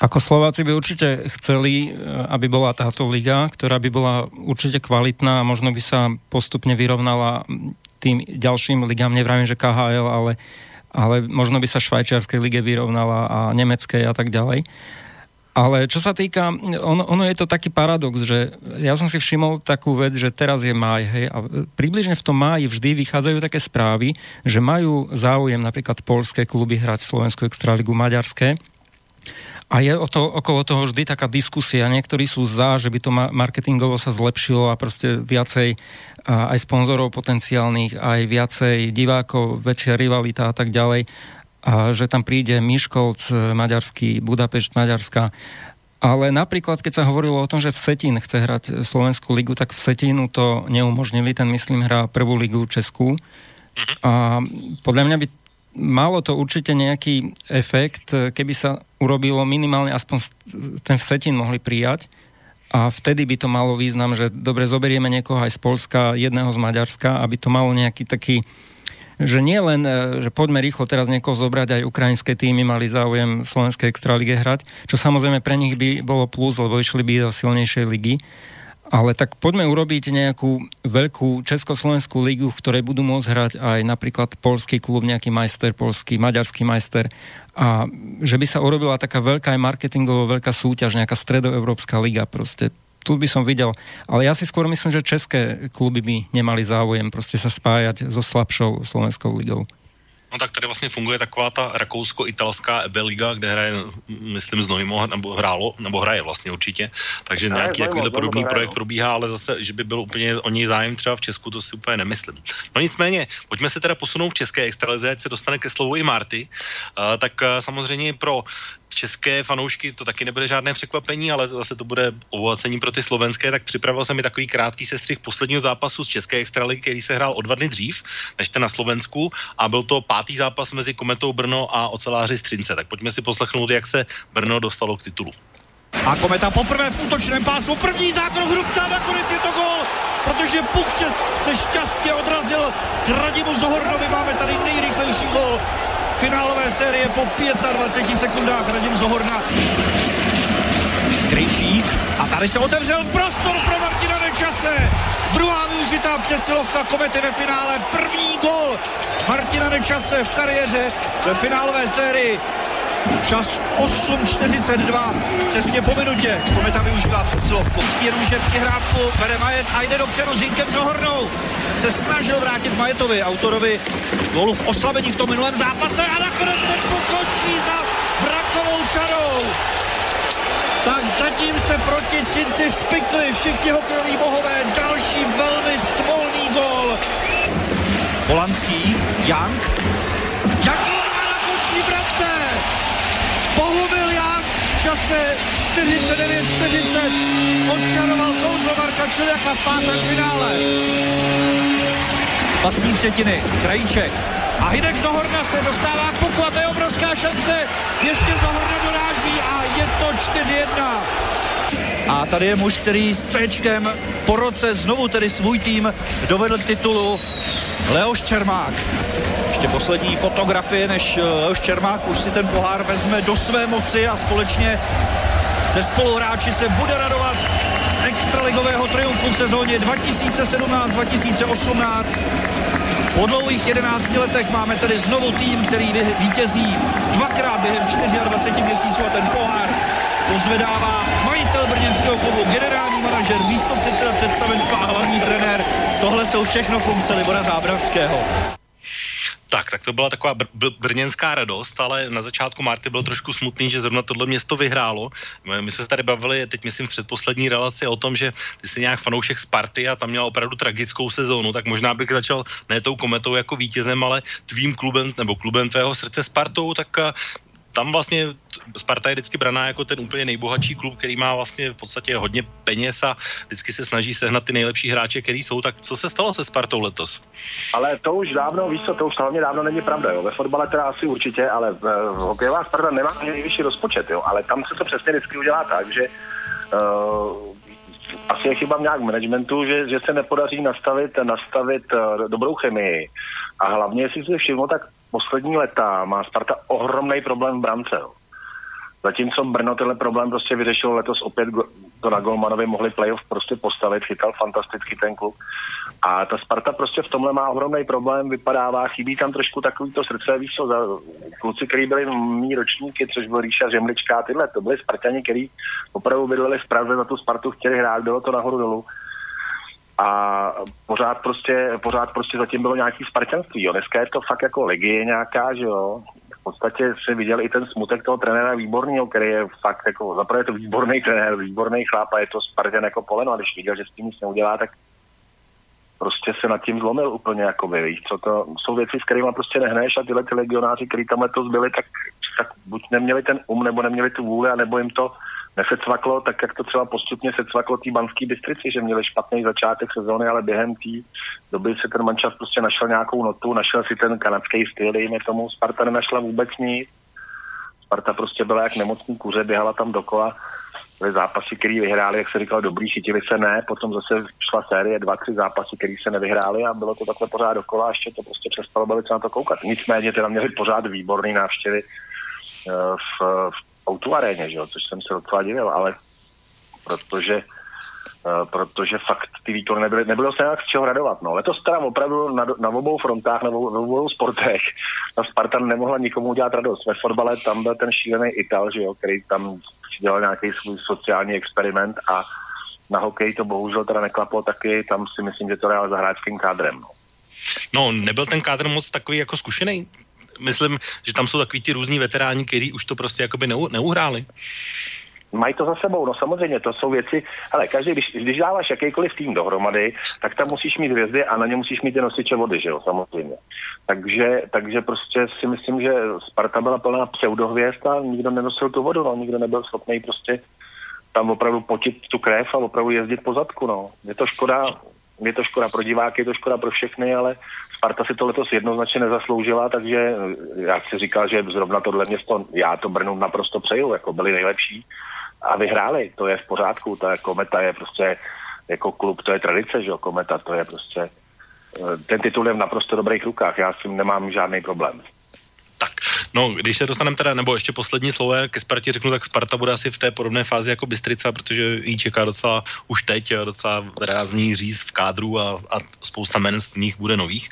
Ako Slováci by určitě chceli, eh, aby byla táto liga, která by byla určitě kvalitná a možno by sa postupně vyrovnala tým ďalším ligám, nevravím, že KHL, ale, ale možno by sa švajčiarskej lige vyrovnala a nemeckej a tak ďalej. Ale čo sa týka, ono, ono je to taký paradox, že ja som si všimol takú vec, že teraz je máj, hej, a približne v tom máji vždy vychádzajú také správy, že majú záujem napríklad polské kluby hrať Slovenskú extraligu, maďarské, a je o to, okolo toho vždy taká diskusia. Niektorí sú za, že by to marketingovo sa zlepšilo a proste viacej aj sponzorov potenciálnych, aj viacej divákov, väčšia rivalita a tak ďalej a že tam príde Miškolc, e, maďarský, Budapešť, Maďarská. Ale napríklad, keď sa hovorilo o tom, že v Setín chce hrať Slovenskú ligu, tak v Setínu to neumožnili. Ten, myslím, hrá prvú ligu Českú. A podľa mňa by malo to určite nejaký efekt, keby sa urobilo minimálne aspoň ten Vsetín mohli prijať a vtedy by to malo význam, že dobre, zoberieme niekoho aj z Polska, jedného z Maďarska, aby to malo nejaký taký že nie len, e, že poďme rýchlo teraz niekoho zobrať, aj ukrajinské týmy mali záujem Slovenskej extralige hrať, čo samozrejme pre nich by bolo plus, lebo išli by do silnejšej ligy. Ale tak poďme urobiť nejakú veľkú československú ligu, v ktorej budú môcť hrať aj napríklad polský klub, nejaký majster polský, maďarský majster a že by sa urobila taká veľká aj marketingovo veľká súťaž, nejaká stredoevropská liga proste tu by som videl, ale ja si skôr myslím, že české kluby by nemali záujem proste sa spájať so slabšou slovenskou ligou. No No tak tady vlastně funguje taková ta rakousko-italská EB liga, kde hraje, myslím, z Nojmo, nebo hrálo, nebo hraje vlastně určitě. Takže hraje nějaký takovýhle podobný hraje, projekt probíhá, ale zase, že by byl úplně o něj zájem třeba v Česku, to si úplně nemyslím. No nicméně, pojďme se teda posunout v české extralize, ať se dostane ke slovu i Marty. Uh, tak uh, samozřejmě pro české fanoušky to taky nebude žádné překvapení, ale zase to bude obohacení pro ty slovenské, tak připravil jsem mi takový krátký sestřih posledního zápasu z české extraligy, který se hrál o dva dny dřív, než ten na Slovensku a byl to pátý zápas mezi Kometou Brno a oceláři Střince. Tak pojďme si poslechnout, jak se Brno dostalo k titulu. A Kometa poprvé v útočném pásmu, první zákrok Hrubce a nakonec je to gol, protože Pukše se šťastně odrazil k Radimu Zohornovi, máme tady nejrychlejší gol finálové série po 25 sekundách Radim Zohorna. Krejčík a tady se otevřel prostor pro Martina Nečase. Druhá využitá přesilovka Komety ve finále. První gol Martina Nečase v kariéře ve finálové sérii. Čas 8.42, přesně po minutě. Kometa využívá přesilovku. Směruje přihrávku, bere Majet a jde dopředu s Jinkem Zohornou. Se snažil vrátit Majetovi, autorovi gólu v oslabení v tom minulém zápase a nakonec to pokončí za brakovou čarou. Tak zatím se proti Třinci spikli všichni hokejoví bohové. Další velmi smolný gol. Polanský, Jank. Jank na končí brace. Bohumil Jank v čase 49-40 odčaroval kouzlo Marka Čiliaka v pátém finále. Vlastní třetiny, Krajíček. A Hidek Zohorna se dostává k puku a to je obrovská šance. Ještě Zohorna doráží a je to 4-1. A tady je muž, který s Cčkem po roce znovu tedy svůj tým dovedl k titulu Leoš Čermák. Ještě poslední fotografie, než Leoš Čermák už si ten pohár vezme do své moci a společně se spoluhráči se bude radovat z extraligového triumfu v sezóně 2017-2018. Po dlouhých 11 letech máme tedy znovu tým, který vítězí dvakrát během 24 měsíců a ten pohár pozvedává majitel brněnského klubu, generální manažer, místopředseda představenstva a hlavní trenér. Tohle jsou všechno funkce Libora Zábranského. Tak, tak to byla taková br- br- brněnská radost, ale na začátku Marty byl trošku smutný, že zrovna tohle město vyhrálo. My jsme se tady bavili, teď myslím v předposlední relaci o tom, že ty jsi nějak fanoušek Sparty a tam měl opravdu tragickou sezónu, tak možná bych začal ne tou kometou jako vítězem, ale tvým klubem nebo klubem tvého srdce Spartou, tak tam vlastně Sparta je vždycky braná jako ten úplně nejbohatší klub, který má vlastně v podstatě hodně peněz a vždycky se snaží sehnat ty nejlepší hráče, který jsou. Tak co se stalo se Spartou letos? Ale to už dávno, víš co, to už hlavně dávno není pravda, jo. Ve fotbale teda asi určitě, ale v, v hokejová Sparta nemá nejvyšší rozpočet, jo. Ale tam se to přesně vždycky udělá tak, že uh, asi je chyba nějak managementu, že, že se nepodaří nastavit, nastavit uh, dobrou chemii. A hlavně, jestli si všiml, tak poslední leta má Sparta ohromný problém v brance. Zatímco Brno tenhle problém prostě vyřešil letos opět to na Golmanovi mohli playoff prostě postavit, chytal fantasticky ten klub. A ta Sparta prostě v tomhle má ohromný problém, vypadává, chybí tam trošku takový to srdce, víš co, za kluci, kteří byli mý ročníky, což byl Ríša Žemlička a tyhle, to byli Spartani, kteří opravdu bydleli v Praze, za tu Spartu chtěli hrát, bylo to nahoru dolů a pořád prostě, pořád prostě zatím bylo nějaký spartanství, jo. Dneska je to fakt jako legie nějaká, že jo. V podstatě si viděl i ten smutek toho trenéra výborného, který je fakt jako, zaprvé je to výborný trenér, výborný chlap a je to Spartan jako poleno a když viděl, že s tím nic neudělá, tak prostě se nad tím zlomil úplně jako víš, co to jsou věci, s kterými prostě nehneš a tyhle ty legionáři, kteří tam letos byli, tak, tak buď neměli ten um, nebo neměli tu vůli, a nebo jim to nesecvaklo, tak jak to třeba postupně secvaklo té banské Bystrici, že měli špatný začátek sezóny, ale během té doby se ten mančas prostě našel nějakou notu, našel si ten kanadský styl, dejme tomu, Sparta nenašla vůbec nic. Sparta prostě byla jak nemocný kuře, běhala tam dokola, byly zápasy, které vyhráli, jak se říkal, dobrý, chytili se ne, potom zase šla série, dva, tři zápasy, které se nevyhrály a bylo to takhle pořád dokola ještě to prostě přestalo bavit se na to koukat. Nicméně teda měli pořád výborný návštěvy eh, v, v Outu aréně, že jo, což jsem se docela divil, ale protože Uh, protože fakt ty výkony nebyly, nebylo se nějak z čeho radovat. No. Letos teda opravdu na, na obou frontách, na obou, na obou sportech, ta Sparta nemohla nikomu udělat radost. Ve fotbale tam byl ten šílený Ital, že jo, který tam dělal nějaký svůj sociální experiment a na hokej to bohužel teda neklaplo taky, tam si myslím, že to dál za hráčským kádrem. No. no, nebyl ten kádr moc takový jako zkušený? Myslím, že tam jsou takový ty různí veteráni, kteří už to prostě jakoby neu, neuhráli. Mají to za sebou, no samozřejmě, to jsou věci, ale každý, když, když dáváš jakýkoliv tým dohromady, tak tam musíš mít hvězdy a na ně musíš mít ty nosiče vody, že jo, samozřejmě. Takže, takže prostě si myslím, že Sparta byla plná pseudohvězd a nikdo nenosil tu vodu, no, nikdo nebyl schopný prostě tam opravdu potit tu krev a opravdu jezdit po zadku, no. Je to škoda, je to škoda pro diváky, je to škoda pro všechny, ale Sparta si to letos jednoznačně nezasloužila, takže já si říkal, že zrovna tohle město, já to Brnu naprosto přeju, jako byli nejlepší a vyhráli, to je v pořádku, ta Kometa je prostě jako klub, to je tradice, že jo, Kometa, to je prostě, eh, ten titul je v naprosto dobrých rukách, já s tím nemám žádný problém. Tak, no, když se dostaneme teda, nebo ještě poslední slovo ke Spartě řeknu, tak Sparta bude asi v té podobné fázi jako Bystrica, protože jí čeká docela už teď docela rázný říz v kádru a, a spousta men z nich bude nových.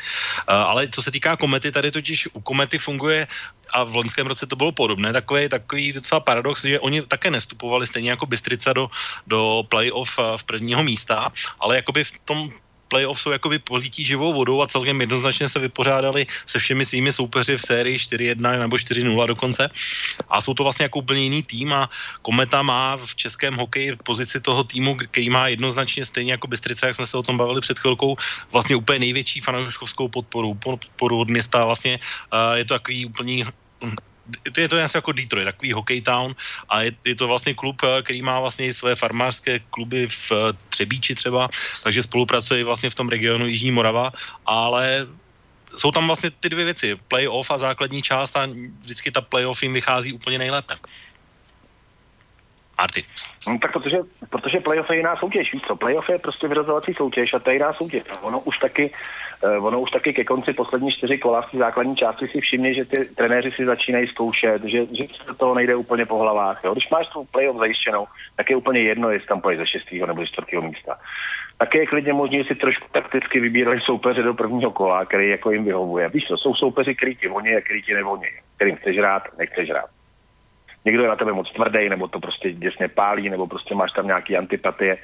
Uh, ale co se týká komety, tady totiž u komety funguje a v loňském roce to bylo podobné, takový, takový docela paradox, že oni také nestupovali stejně jako Bystrica do, do playoff v prvního místa, ale jakoby v tom playoff jsou jakoby polítí živou vodou a celkem jednoznačně se vypořádali se všemi svými soupeři v sérii 4-1 nebo 4-0 dokonce. A jsou to vlastně jako úplně jiný tým a Kometa má v českém hokeji pozici toho týmu, který má jednoznačně stejně jako Bystrica, jak jsme se o tom bavili před chvilkou, vlastně úplně největší fanouškovskou podporu, podporu od města. Vlastně uh, je to takový úplně to je to něco jako Detroit, takový hockey town a je, je to vlastně klub, eh, který má vlastně své farmářské kluby v eh, Třebíči třeba, takže spolupracuje vlastně v tom regionu Jižní Morava, ale jsou tam vlastně ty dvě věci, playoff a základní část a vždycky ta playoff jim vychází úplně nejlépe. Arty. No, tak protože, protože playoff je jiná soutěž, víš co, playoff je prostě vyrazovací soutěž a to je jiná soutěž. Ono už taky, uh, ono už taky ke konci poslední čtyři kola v základní části si všimne, že ty trenéři si začínají zkoušet, že, že se toho nejde úplně po hlavách. Jo? Když máš tu playoff zajištěnou, tak je úplně jedno, jestli tam pojď ze šestého nebo ze čtvrtého místa. Tak je klidně možné si trošku takticky vybírat soupeře do prvního kola, který jako jim vyhovuje. Víš co, jsou soupeři, který ti voní a který ti nevoní, kterým chceš rád, nechceš rád někdo je na tebe moc tvrdý, nebo to prostě děsně pálí, nebo prostě máš tam nějaký antipatie.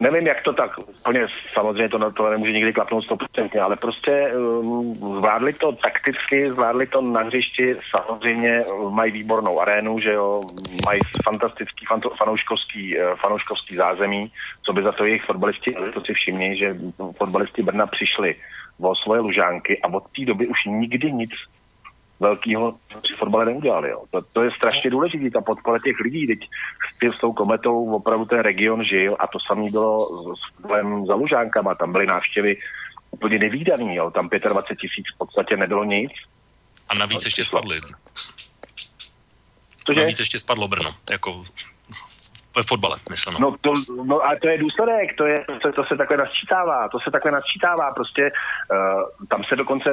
Nevím, jak to tak úplně, samozřejmě to, to nemůže nikdy klapnout 100%, ale prostě um, zvládli to takticky, zvládli to na hřišti, samozřejmě mají výbornou arénu, že jo, mají fantastický fanouškovský, uh, fanouškovský zázemí, co by za to jejich fotbalisti, to si všimni, že fotbalisti Brna přišli o svoje lužánky a od té doby už nikdy nic velkého při fotbale neudělali. Jo. To, to, je strašně důležité, ta podpora těch lidí. Teď s tou kometou opravdu ten region žil a to samé bylo s fotbalem za Lužánkama. Tam byly návštěvy úplně nevýdaný. Jo. Tam 25 tisíc v podstatě nebylo nic. A navíc ještě spadly. Cože? Navíc ještě spadlo Brno, jako ve fotbale, myslím. No, to, no a to je důsledek, to, je, to, to se takhle nasčítává, to se takhle nasčítává, prostě uh, tam se dokonce,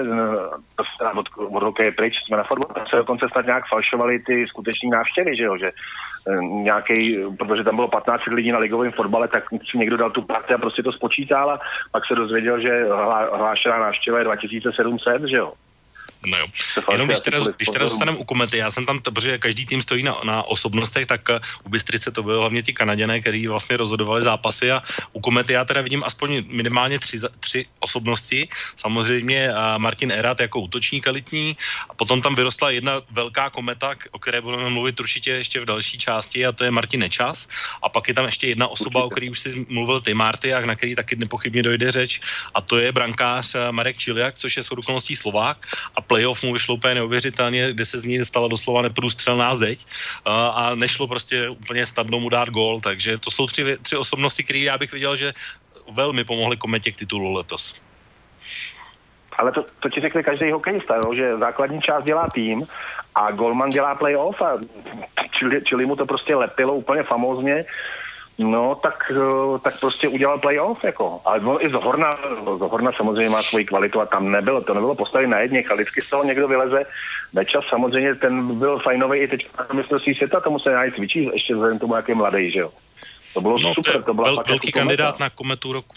se od, od hokeje pryč, jsme na fotbale, tam se dokonce snad nějak falšovali ty skuteční návštěvy, že jo, že uh, nějaký, protože tam bylo 15 lidí na ligovém fotbale, tak si někdo dal tu party a prostě to spočítal a pak se dozvěděl, že hlášená návštěva je 2700, že jo. No jo. Jenom když teda, když teda zůstaneme u komety, já jsem tam, protože každý tým stojí na, na osobnostech, tak eh, u Bystrice to byly hlavně ti Kanaděné, kteří vlastně rozhodovali zápasy a u komety já teda vidím aspoň minimálně tři, tři osobnosti. Samozřejmě eh, Martin Erat jako útočník elitní a potom tam vyrostla jedna velká kometa, o které budeme mluvit určitě ještě v další části a to je Martin Nečas. A pak je tam ještě jedna osoba, určitě. o který už si mluvil ty Marty, a na který taky nepochybně dojde řeč a to je brankář eh, Marek Čiliak, což je s Slovák a playoff mu vyšlo úplně neuvěřitelně, kde se z ní stala doslova neprůstřelná zeď a, a nešlo prostě úplně snadno mu dát gól, takže to jsou tři, tři osobnosti, které já bych viděl, že velmi pomohly kometě k titulu letos. Ale to, to ti řekne každý hokejista, jo? že základní část dělá tým a Golman dělá playoff a čili, čili mu to prostě lepilo úplně famózně No, tak, eh, tak prostě udělal playoff, jako. Ale on i Zohorna, Zohorna samozřejmě má svoji kvalitu a tam nebylo, to nebylo postavit na jedně, a vždycky z toho někdo vyleze. Nečas samozřejmě, ten byl fajnový i teď na mistrovství světa, tomu se nějak cvičí, ještě vzhledem tomu, jak je mladý, že jo. To bylo no, super, to byla vel, velký jako kandidát kometa. na kometu roku,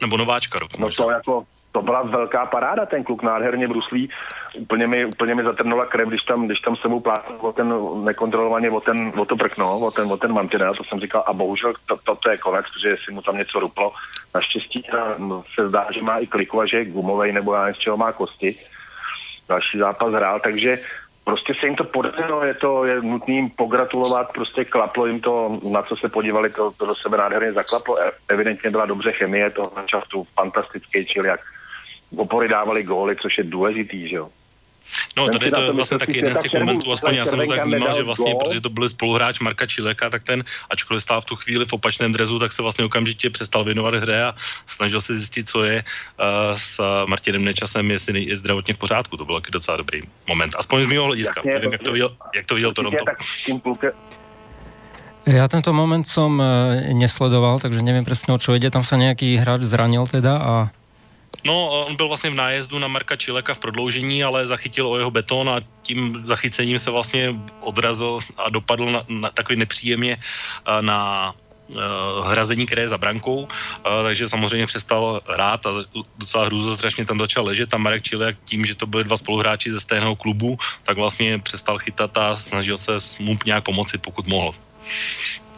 nebo nováčka roku. No možná. to jako, to byla velká paráda, ten kluk nádherně bruslí. Úplně mi, úplně mi zatrnula krev, když tam, když tam se mu plátnul o ten nekontrolovaně o, ten, o to prkno, o ten, o ten mantinel, to jsem říkal, a bohužel to, to, to je konec, protože si mu tam něco ruplo. Naštěstí se zdá, že má i kliku a že je gumovej, nebo já z čeho má kosti. další zápas hrál, takže prostě se jim to podařilo, je to je nutný jim pogratulovat, prostě klaplo jim to, na co se podívali, to, to do sebe nádherně zaklaplo, e, evidentně byla dobře chemie toho manšaftu, fantastický, čili jak opory dávali góly, což je důležitý, že jo. No, tady to je vlastně taky jeden z těch momentů, aspoň já jsem to tak vnímal, že vlastně, protože to byl spoluhráč Marka Čileka, tak ten, ačkoliv stál v tu chvíli v opačném drezu, tak se vlastně okamžitě přestal věnovat hře a snažil se zjistit, co je uh, s Martinem Nečasem, jestli je zdravotně v pořádku. To byl taky docela dobrý moment. Aspoň z mého hlediska. Jasně, Nevím, jak to viděl, jak to viděl Toronto. Ja tento moment som eh, nesledoval, takže neviem presne o čo ide. Tam sa nejaký hráč zranil teda a No, on byl vlastně v nájezdu na Marka Čileka v prodloužení, ale zachytil o jeho beton a tím zachycením se vlastně odrazil a dopadl na, na takový nepříjemně na uh, hrazení, které je za brankou, uh, takže samozřejmě přestal hrát a docela hrůzostrašně tam začal ležet a Marek Čilek tím, že to byli dva spoluhráči ze stejného klubu, tak vlastně přestal chytat a snažil se mu nějak pomoci, pokud mohl.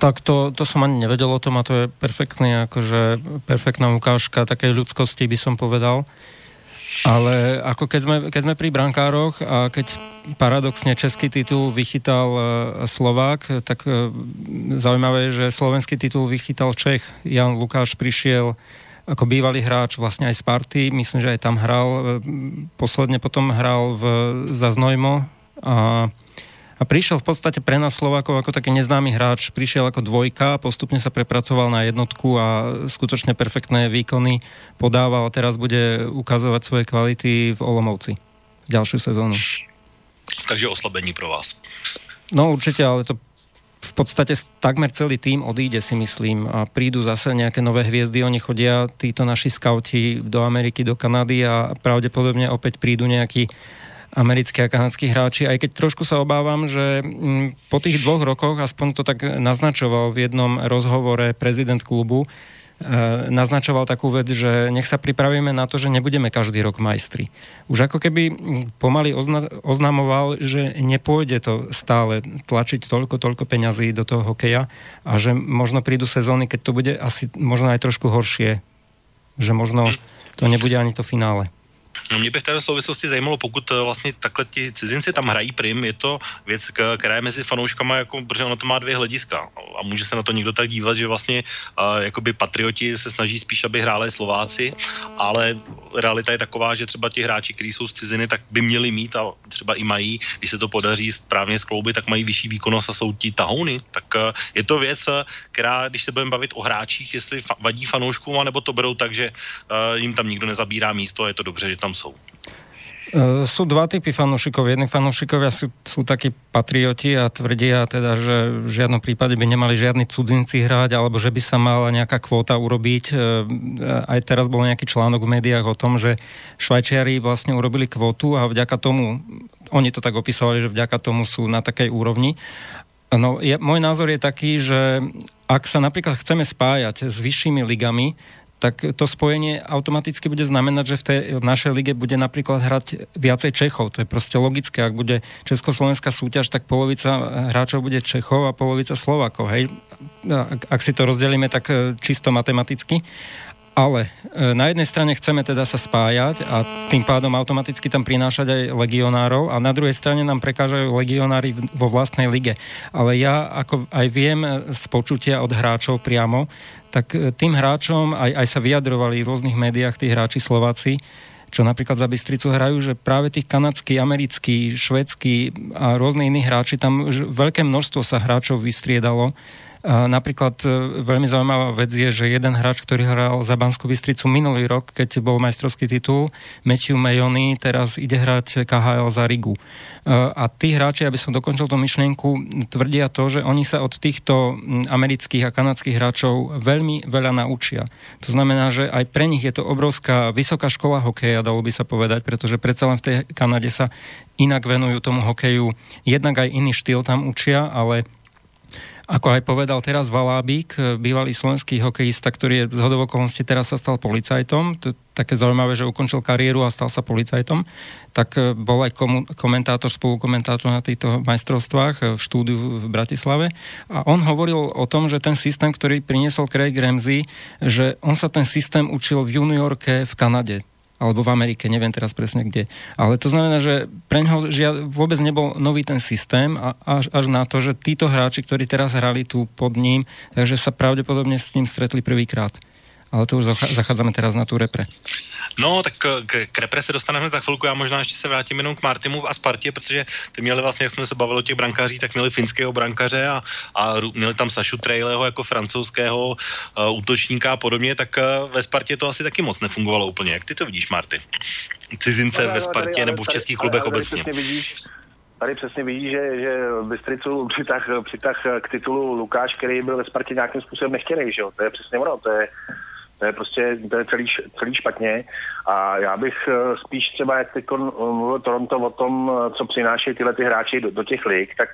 Tak to, to som ani nevedel o tom a to je perfektný, akože perfektná ukážka takej ľudskosti by som povedal. Ale ako keď sme, keď sme pri brankároch a keď paradoxne český titul vychytal uh, Slovák, tak uh, zaujímavé je, že slovenský titul vychytal Čech. Jan Lukáš prišiel ako bývalý hráč vlastne aj z Sparty, myslím, že aj tam hral, uh, posledne potom hral v, za Znojmo a a prišiel v podstate pre nás Slovákov ako taký neznámy hráč, prišiel ako dvojka, postupne sa prepracoval na jednotku a skutočne perfektné výkony podával a teraz bude ukazovať svoje kvality v Olomovci ďalšiu sezónu. Takže oslabení pro vás. No určite, ale to v podstate takmer celý tým odíde, si myslím, a prídu zase nejaké nové hviezdy, oni chodia, títo naši skauti do Ameriky, do Kanady a pravdepodobne opäť prídu nejakí americkí a kanadskí hráči, aj keď trošku sa obávam, že mm, po tých dvoch rokoch, aspoň to tak naznačoval v jednom rozhovore prezident klubu, e, naznačoval takú vec, že nech sa pripravíme na to, že nebudeme každý rok majstri. Už ako keby mm, pomaly ozna- oznamoval, že nepôjde to stále tlačiť toľko, toľko peňazí do toho hokeja a že možno prídu sezóny, keď to bude asi možno aj trošku horšie. Že možno to nebude ani to finále. No mě by v této souvislosti zajímalo, pokud eh, vlastně takhle ti cizinci tam hrají prim, je to věc, která je mezi fanouškama, jako, protože ono to má dvě hlediska a může se na to někdo tak dívat, že vlastně uh, patrioti se snaží spíš, aby hráli Slováci, ale realita je taková, že třeba ti hráči, kteří jsou z ciziny, tak by měli mít a třeba i mají, když se to podaří správně skloubit, tak mají vyšší výkonnost a jsou ti tahouny. Tak uh, je to věc, která, když se budeme bavit o hráčích, jestli fa- vadí fanouškům, nebo to berou tak, že uh, jim tam nikdo nezabírá místo a je to dobře, že tam jsou. E, sú dva typy fanúšikov. Jedni fanúšikovia sú, sú takí patrioti a tvrdia teda, že v žiadnom prípade by nemali žiadni cudzinci hrať, alebo že by sa mala nejaká kvóta urobiť. E, aj teraz bol nejaký článok v médiách o tom, že Švajčiari vlastne urobili kvótu a vďaka tomu, oni to tak opisovali, že vďaka tomu sú na takej úrovni. No, je, môj názor je taký, že ak sa napríklad chceme spájať s vyššími ligami, tak to spojenie automaticky bude znamenať, že v tej našej lige bude napríklad hrať viacej Čechov. To je proste logické. Ak bude Československá súťaž, tak polovica hráčov bude Čechov a polovica Slovakov. Hej? Ak, ak si to rozdelíme tak e, čisto matematicky. Ale e, na jednej strane chceme teda sa spájať a tým pádom automaticky tam prinášať aj legionárov a na druhej strane nám prekážajú legionári vo vlastnej lige. Ale ja ako aj viem z počutia od hráčov priamo, tak e, tým hráčom aj, aj sa vyjadrovali v rôznych médiách tí hráči Slováci, čo napríklad za Bystricu hrajú, že práve tých kanadský, americký, švedský a rôzne iní hráči, tam veľké množstvo sa hráčov vystriedalo Napríklad e, veľmi zaujímavá vec je, že jeden hráč, ktorý hral za Banskú Bystricu minulý rok, keď bol majstrovský titul, Matthew Mayony, teraz ide hrať KHL za Rigu. E, a tí hráči, aby som dokončil tú myšlienku, tvrdia to, že oni sa od týchto amerických a kanadských hráčov veľmi veľa naučia. To znamená, že aj pre nich je to obrovská vysoká škola hokeja, dalo by sa povedať, pretože predsa len v tej Kanade sa inak venujú tomu hokeju. Jednak aj iný štýl tam učia, ale ako aj povedal teraz Valábík, bývalý slovenský hokejista, ktorý je z hodovokolnosti teraz sa stal policajtom, to je také zaujímavé, že ukončil kariéru a stal sa policajtom, tak e, bol aj komu- komentátor, spolukomentátor na týchto majstrovstvách e, v štúdiu v Bratislave. A on hovoril o tom, že ten systém, ktorý priniesol Craig Ramsey, že on sa ten systém učil v juniorke v Kanade alebo v Amerike, neviem teraz presne kde. Ale to znamená, že pre ňoho žia, vôbec nebol nový ten systém a až, až na to, že títo hráči, ktorí teraz hrali tu pod ním, takže sa pravdepodobne s ním stretli prvýkrát. Ale to už zachádzame teraz na tú repre. No, tak k, k repre se dostaneme za chvilku. Já možná ještě se vrátím jenom k Martimu a Spartě, protože ty měli vlastně, jak jsme se bavili o těch brankářích, tak měli finského brankaře a, a měli tam Sašu Trejleho jako francouzského uh, útočníka a podobně, tak uh, ve Spartě to asi taky moc nefungovalo úplně. Jak ty to vidíš, Marty? Cizince no, no, ve Spartě tady, nebo v českých tady, klubech ale obecně? Vidíš, tady přesně vidí, že, že Bystricu přitah, přitah k titulu Lukáš, který byl ve Spartě nějakým způsobem nechtěný, že jo? To je přesně ono, to je, to je prostě to je celý, celý špatně. A já bych eh, spíš třeba, jak teď mluvil Toronto o tom, eh, co přináší tyhle ty hráči do, do těch lig, tak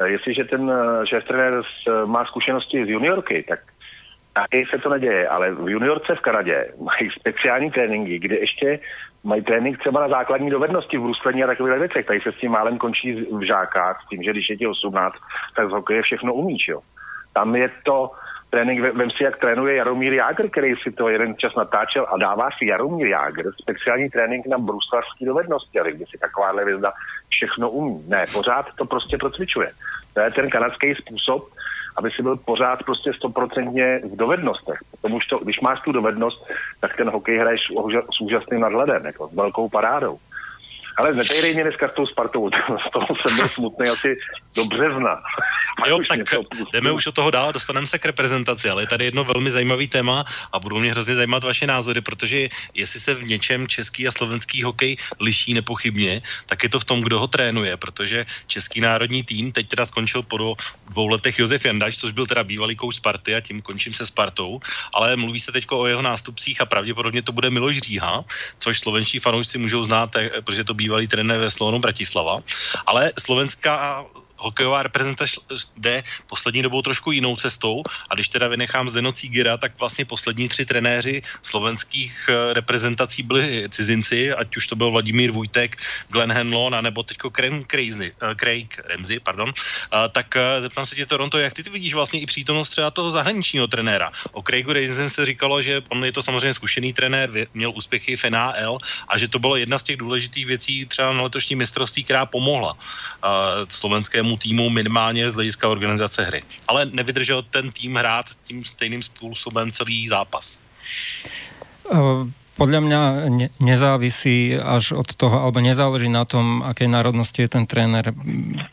eh, jestliže ten šéf trenér má zkušenosti z juniorky, tak taky se to neděje, ale v juniorce v Kanadě mají speciální tréninky, kde ještě mají trénink třeba na základní dovednosti v bruslení a takových věcech. Tady se s tím málem končí v žákách, s tím, že když je ti 18, tak z hokeje všechno umíš. Jo. Tam je to, trénink, vem si, jak trénuje Jaromír Jágr, který si to jeden čas natáčel a dává si Jaromír Jágr speciální trénink na bruslarské dovednosti, ale kde si takováhle vězda všechno umí. Ne, pořád to prostě procvičuje. To je ten kanadský způsob, aby si byl pořád prostě stoprocentně v dovednostech. Protože to, když máš tu dovednost, tak ten hokej hraješ s úžasným nadhledem, jako s velkou parádou. Ale netejrej mě dneska s tou Spartou, z toho jsem byl smutný asi do března. A jo, tak jdeme už od toho dál, dostaneme se k reprezentaci, ale je tady jedno velmi zajímavý téma a budou mě hrozně zajímat vaše názory, protože jestli se v něčem český a slovenský hokej liší nepochybně, tak je to v tom, kdo ho trénuje, protože český národní tým teď teda skončil po dvou letech Josef Jandaš, což byl teda bývalý kouč Sparty a tím končím se Spartou, ale mluví se teď o jeho nástupcích a pravděpodobně to bude Miloš Říha, což slovenští fanoušci můžou znát, eh, protože to bývalý trenér ve Slovenu Bratislava. Ale slovenská hokejová reprezentace jde poslední dobou trošku jinou cestou a když teda vynechám Zdeno Cígira, tak vlastně poslední tři trenéři slovenských eh, reprezentací byli cizinci, ať už to byl Vladimír Vujtek, Glenn Henlon, nebo teďko Craig, Craig Ramsey, pardon, tak uh, zeptám se tě Toronto, jak ty, ty vidíš vlastně i přítomnost třeba toho zahraničního trenéra. O Craigu Ramsey se říkalo, že on je to samozřejmě zkušený trenér, měl úspěchy v NHL a že to bylo jedna z těch důležitých věcí třeba na letošní mistrovství, která pomohla uh, slovenskému tomu týmu minimálně z hlediska organizace hry. Ale nevydržel ten tým hrát tím stejným způsobem celý zápas. Podľa mňa ne, nezávisí až od toho, alebo nezáleží na tom, akej národnosti je ten tréner.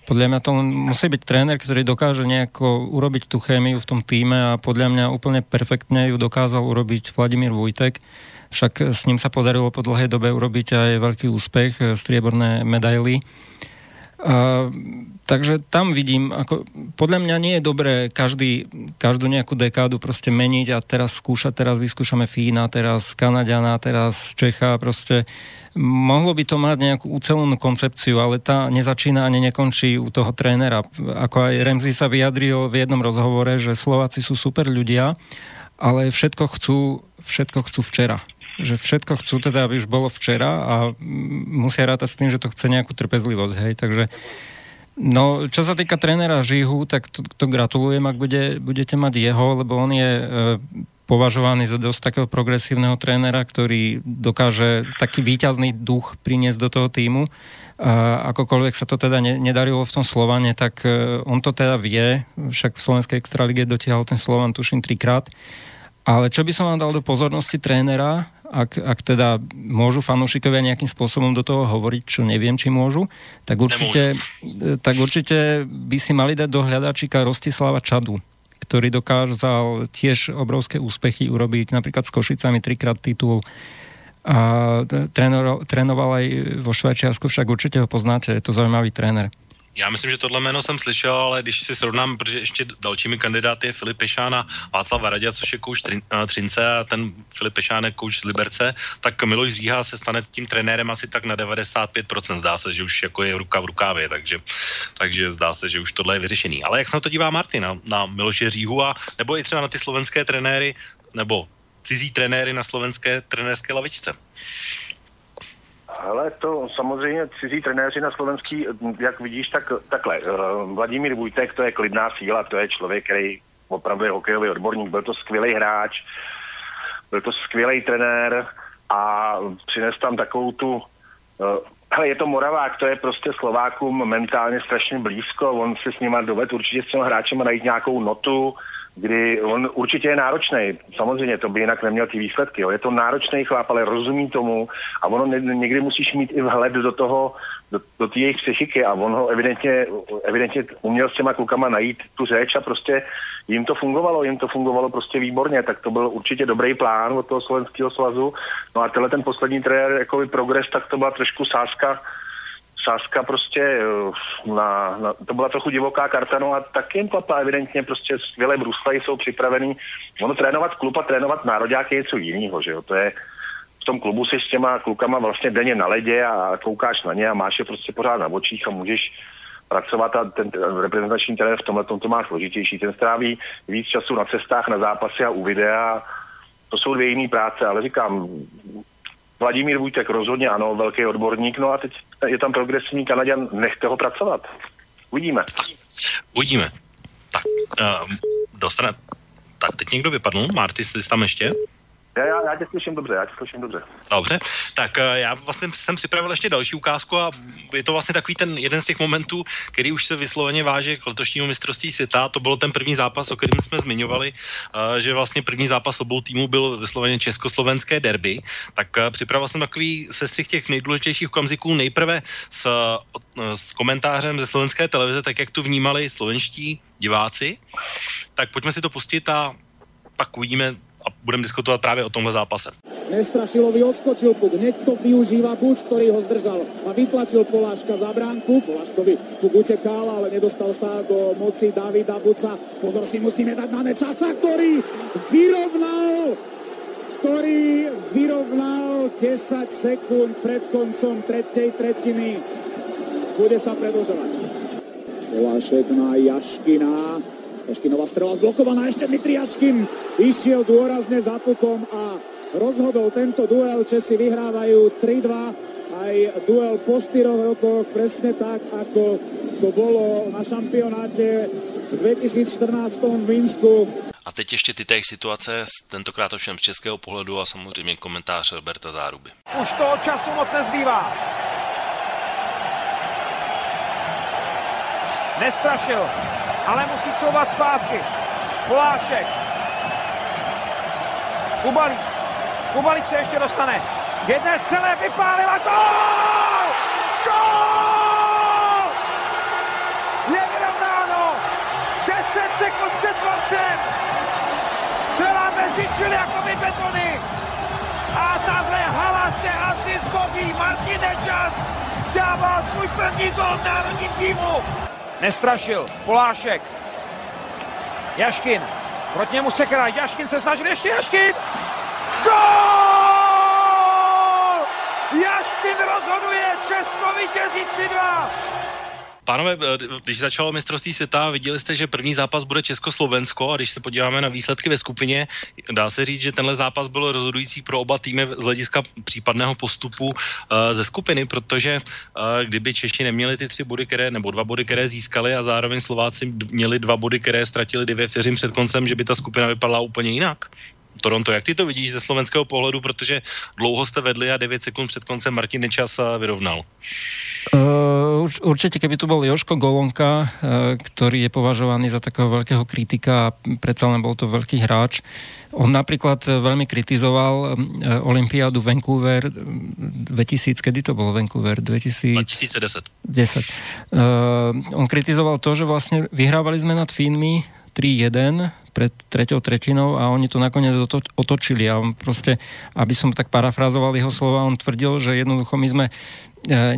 Podľa mňa to musí byť tréner, ktorý dokáže nejako urobiť tú chémiu v tom týme a podľa mňa úplne perfektne ju dokázal urobiť Vladimír Vujtek. Však s ním sa podarilo po dlhej dobe urobiť aj veľký úspech, strieborné medaily. Uh, takže tam vidím, ako, podľa mňa nie je dobré každý, každú nejakú dekádu proste meniť a teraz skúšať, teraz vyskúšame Fína, teraz Kanadiana, teraz Čecha, proste mohlo by to mať nejakú ucelenú koncepciu, ale tá nezačína ani nekončí u toho trénera. Ako aj Remzi sa vyjadril v jednom rozhovore, že Slováci sú super ľudia, ale všetko chcú, všetko chcú včera že všetko chcú teda, aby už bolo včera a musia rátať s tým, že to chce nejakú trpezlivosť, hej, takže No, čo sa týka trénera Žihu, tak to, to gratulujem, ak bude, budete mať jeho, lebo on je e, považovaný za dosť takého progresívneho trénera, ktorý dokáže taký výťazný duch priniesť do toho týmu. A akokoľvek sa to teda ne, nedarilo v tom Slovane, tak e, on to teda vie, však v Slovenskej extralíge dotiahol ten Slovan tuším trikrát. Ale čo by som vám dal do pozornosti trénera, ak, ak teda môžu fanúšikovia nejakým spôsobom do toho hovoriť, čo neviem, či môžu, tak určite, tak určite by si mali dať do hľadačika Rostislava Čadu, ktorý dokázal tiež obrovské úspechy urobiť, napríklad s Košicami trikrát titul a trénoval aj vo Švajčiarsku, však určite ho poznáte, je to zaujímavý tréner. Já myslím, že tohle jméno jsem slyšel, ale když si srovnám, protože ještě dalšími kandidáty je Filip Pešán a Václav Varadia, což je kouč eh, Třince a ten Filip Pešán je kouč z Liberce, tak Miloš Říha se stane tím trenérem asi tak na 95%. Zdá se, že už jako je ruka v rukávě, takže, takže zdá se, že už tohle je vyřešený. Ale jak se na to dívá Martin, na, na Miloše Říhu a nebo i třeba na ty slovenské trenéry, nebo cizí trenéry na slovenské trenérské lavičce? Ale to samozřejmě cizí trenéři na slovenský, jak vidíš, tak takhle. Eh, Vladimír Vujtek, to je klidná síla, to je člověk, který opravdu je hokejový odborník, byl to skvělý hráč, byl to skvělý trenér, a přines tam takovou tu ale je to Moravák, to je prostě Slovákům mentálně strašně blízko, on si s nima doved určitě s těmi hráčem najít nějakou notu, kdy on určitě je náročný. Samozřejmě to by jinak neměl ty výsledky. Jo. Je to náročný chlap, ale rozumí tomu a ono někdy musíš mít i vhled do toho, do, do té jejich psychiky a on ho evidentně, evidentně uměl s těma klukama najít tu řeč a prostě jim to fungovalo, jim to fungovalo prostě výborně, tak to byl určitě dobrý plán od toho slovenského svazu. No a tenhle ten poslední trenér, jako progres, tak to byla trošku sázka, sázka prostě eh, na, na, to byla trochu divoká karta, no a tak jim klapa evidentně prostě skvělé brusleji jsou připravený. Ono trénovat klub a trénovat nároďáky je něco jiného, že jo, to je, v tom klubu si s těma klukama vlastně denně na ledě a koukáš na ně a máš je prostě pořád na očích a můžeš pracovat a ten reprezentační trenér v tomhle to má složitější. Ten stráví víc času na cestách, na zápasy a u videa. To jsou dvě jiné práce, ale říkám, Vladimír Vujtek rozhodně ano, velký odborník, no a teď je tam progresivní Kanaděn, nechte ho pracovat. Uvidíme. Uvidíme. Tak, uh, dostane. Tak teď někdo vypadl. Marty, jsi tam ještě? Já, já, já tě slyším dobře, já tě slyším dobře. Dobře, tak eh, já vlastně jsem připravil ještě další ukázku a je to vlastně takový ten jeden z těch momentů, který už se vysloveně váže k letošnímu mistrovství světa. To byl ten první zápas, o kterém jsme zmiňovali, eh, že vlastně první zápas obou týmů byl vysloveně československé derby. Tak eh, připravil jsem takový sestřih těch nejdůležitějších okamžiků nejprve s, s komentářem ze slovenské televize, tak jak tu vnímali slovenští diváci. Tak pojďme si to pustit a pak uvidíme, budeme diskutovat právě o tomhle zápase. Nestrašilovi odskočil puk, hneď to využíva Buč, ktorý ho zdržal a vytlačil Poláška za bránku. Poláškovi puk utekal, ale nedostal sa do moci Davida Buca. Pozor si musíme dať na Nečasa, ktorý vyrovnal ktorý vyrovnal 10 sekúnd pred koncom tretej tretiny. Bude sa predlžovať. Polášek na Jaškina. Jaškinová strela zblokovaná, ešte Dmitri Jaškin išiel dôrazne za pukom a rozhodol tento duel. Česi vyhrávajú 3-2. Aj duel po 4 rokoch, presne tak, ako to bolo na šampionáte v 2014 v Minsku. A teď ještě ty té situace, tentokrát ovšem z českého pohledu a samozřejmě komentář Roberta Záruby. Už toho času moc nezbývá. Nestrašil ale musí couvat zpátky. Polášek. Kubalík. Kubalík se ještě dostane. Jedné střele vypálila gol! Gol! Je vyrovnáno! 10 sekund před koncem! Střela mezi Čiliakovi betony! A tahle hala se asi zboří. Martin Nečas dává svůj první gol v národním týmu. Nestrašil. Polášek. Jaškin. Proti němu Sekera. Jaškin se snažil ještě Jaškin. Gol! Jaškin rozhoduje. Česko vítězí 3-2. Pánové, eh, když začalo mistrovství světa, viděli jste, že první zápas bude Česko-Slovensko a když se podíváme na výsledky ve skupině, dá se říct, že tenhle zápas byl rozhodující pro oba týmy z hlediska případného postupu uh, ze skupiny, protože uh, kdyby Češi neměli ty tři body, které, nebo dva body, které získali a zároveň Slováci měli dva body, které ztratili dvě vteřin před koncem, že by ta skupina vypadala úplně jinak. Toronto, jak ty to vidíš ze slovenského pohledu, protože dlouho jste vedli a 9 sekund před koncem Martin Nečas vyrovnal? Uh, určite, keby tu bol Joško Golonka, uh, ktorý je považovaný za takého veľkého kritika a predsa len bol to veľký hráč, on napríklad veľmi kritizoval uh, Olympiádu Vancouver 2000, kedy to bolo Vancouver? 2000... 2010. 10. Uh, on kritizoval to, že vlastne vyhrávali sme nad Fínmi 3-1 pred treťou tretinou a oni to nakoniec otočili. A on proste, aby som tak parafrazoval jeho slova, on tvrdil, že jednoducho my sme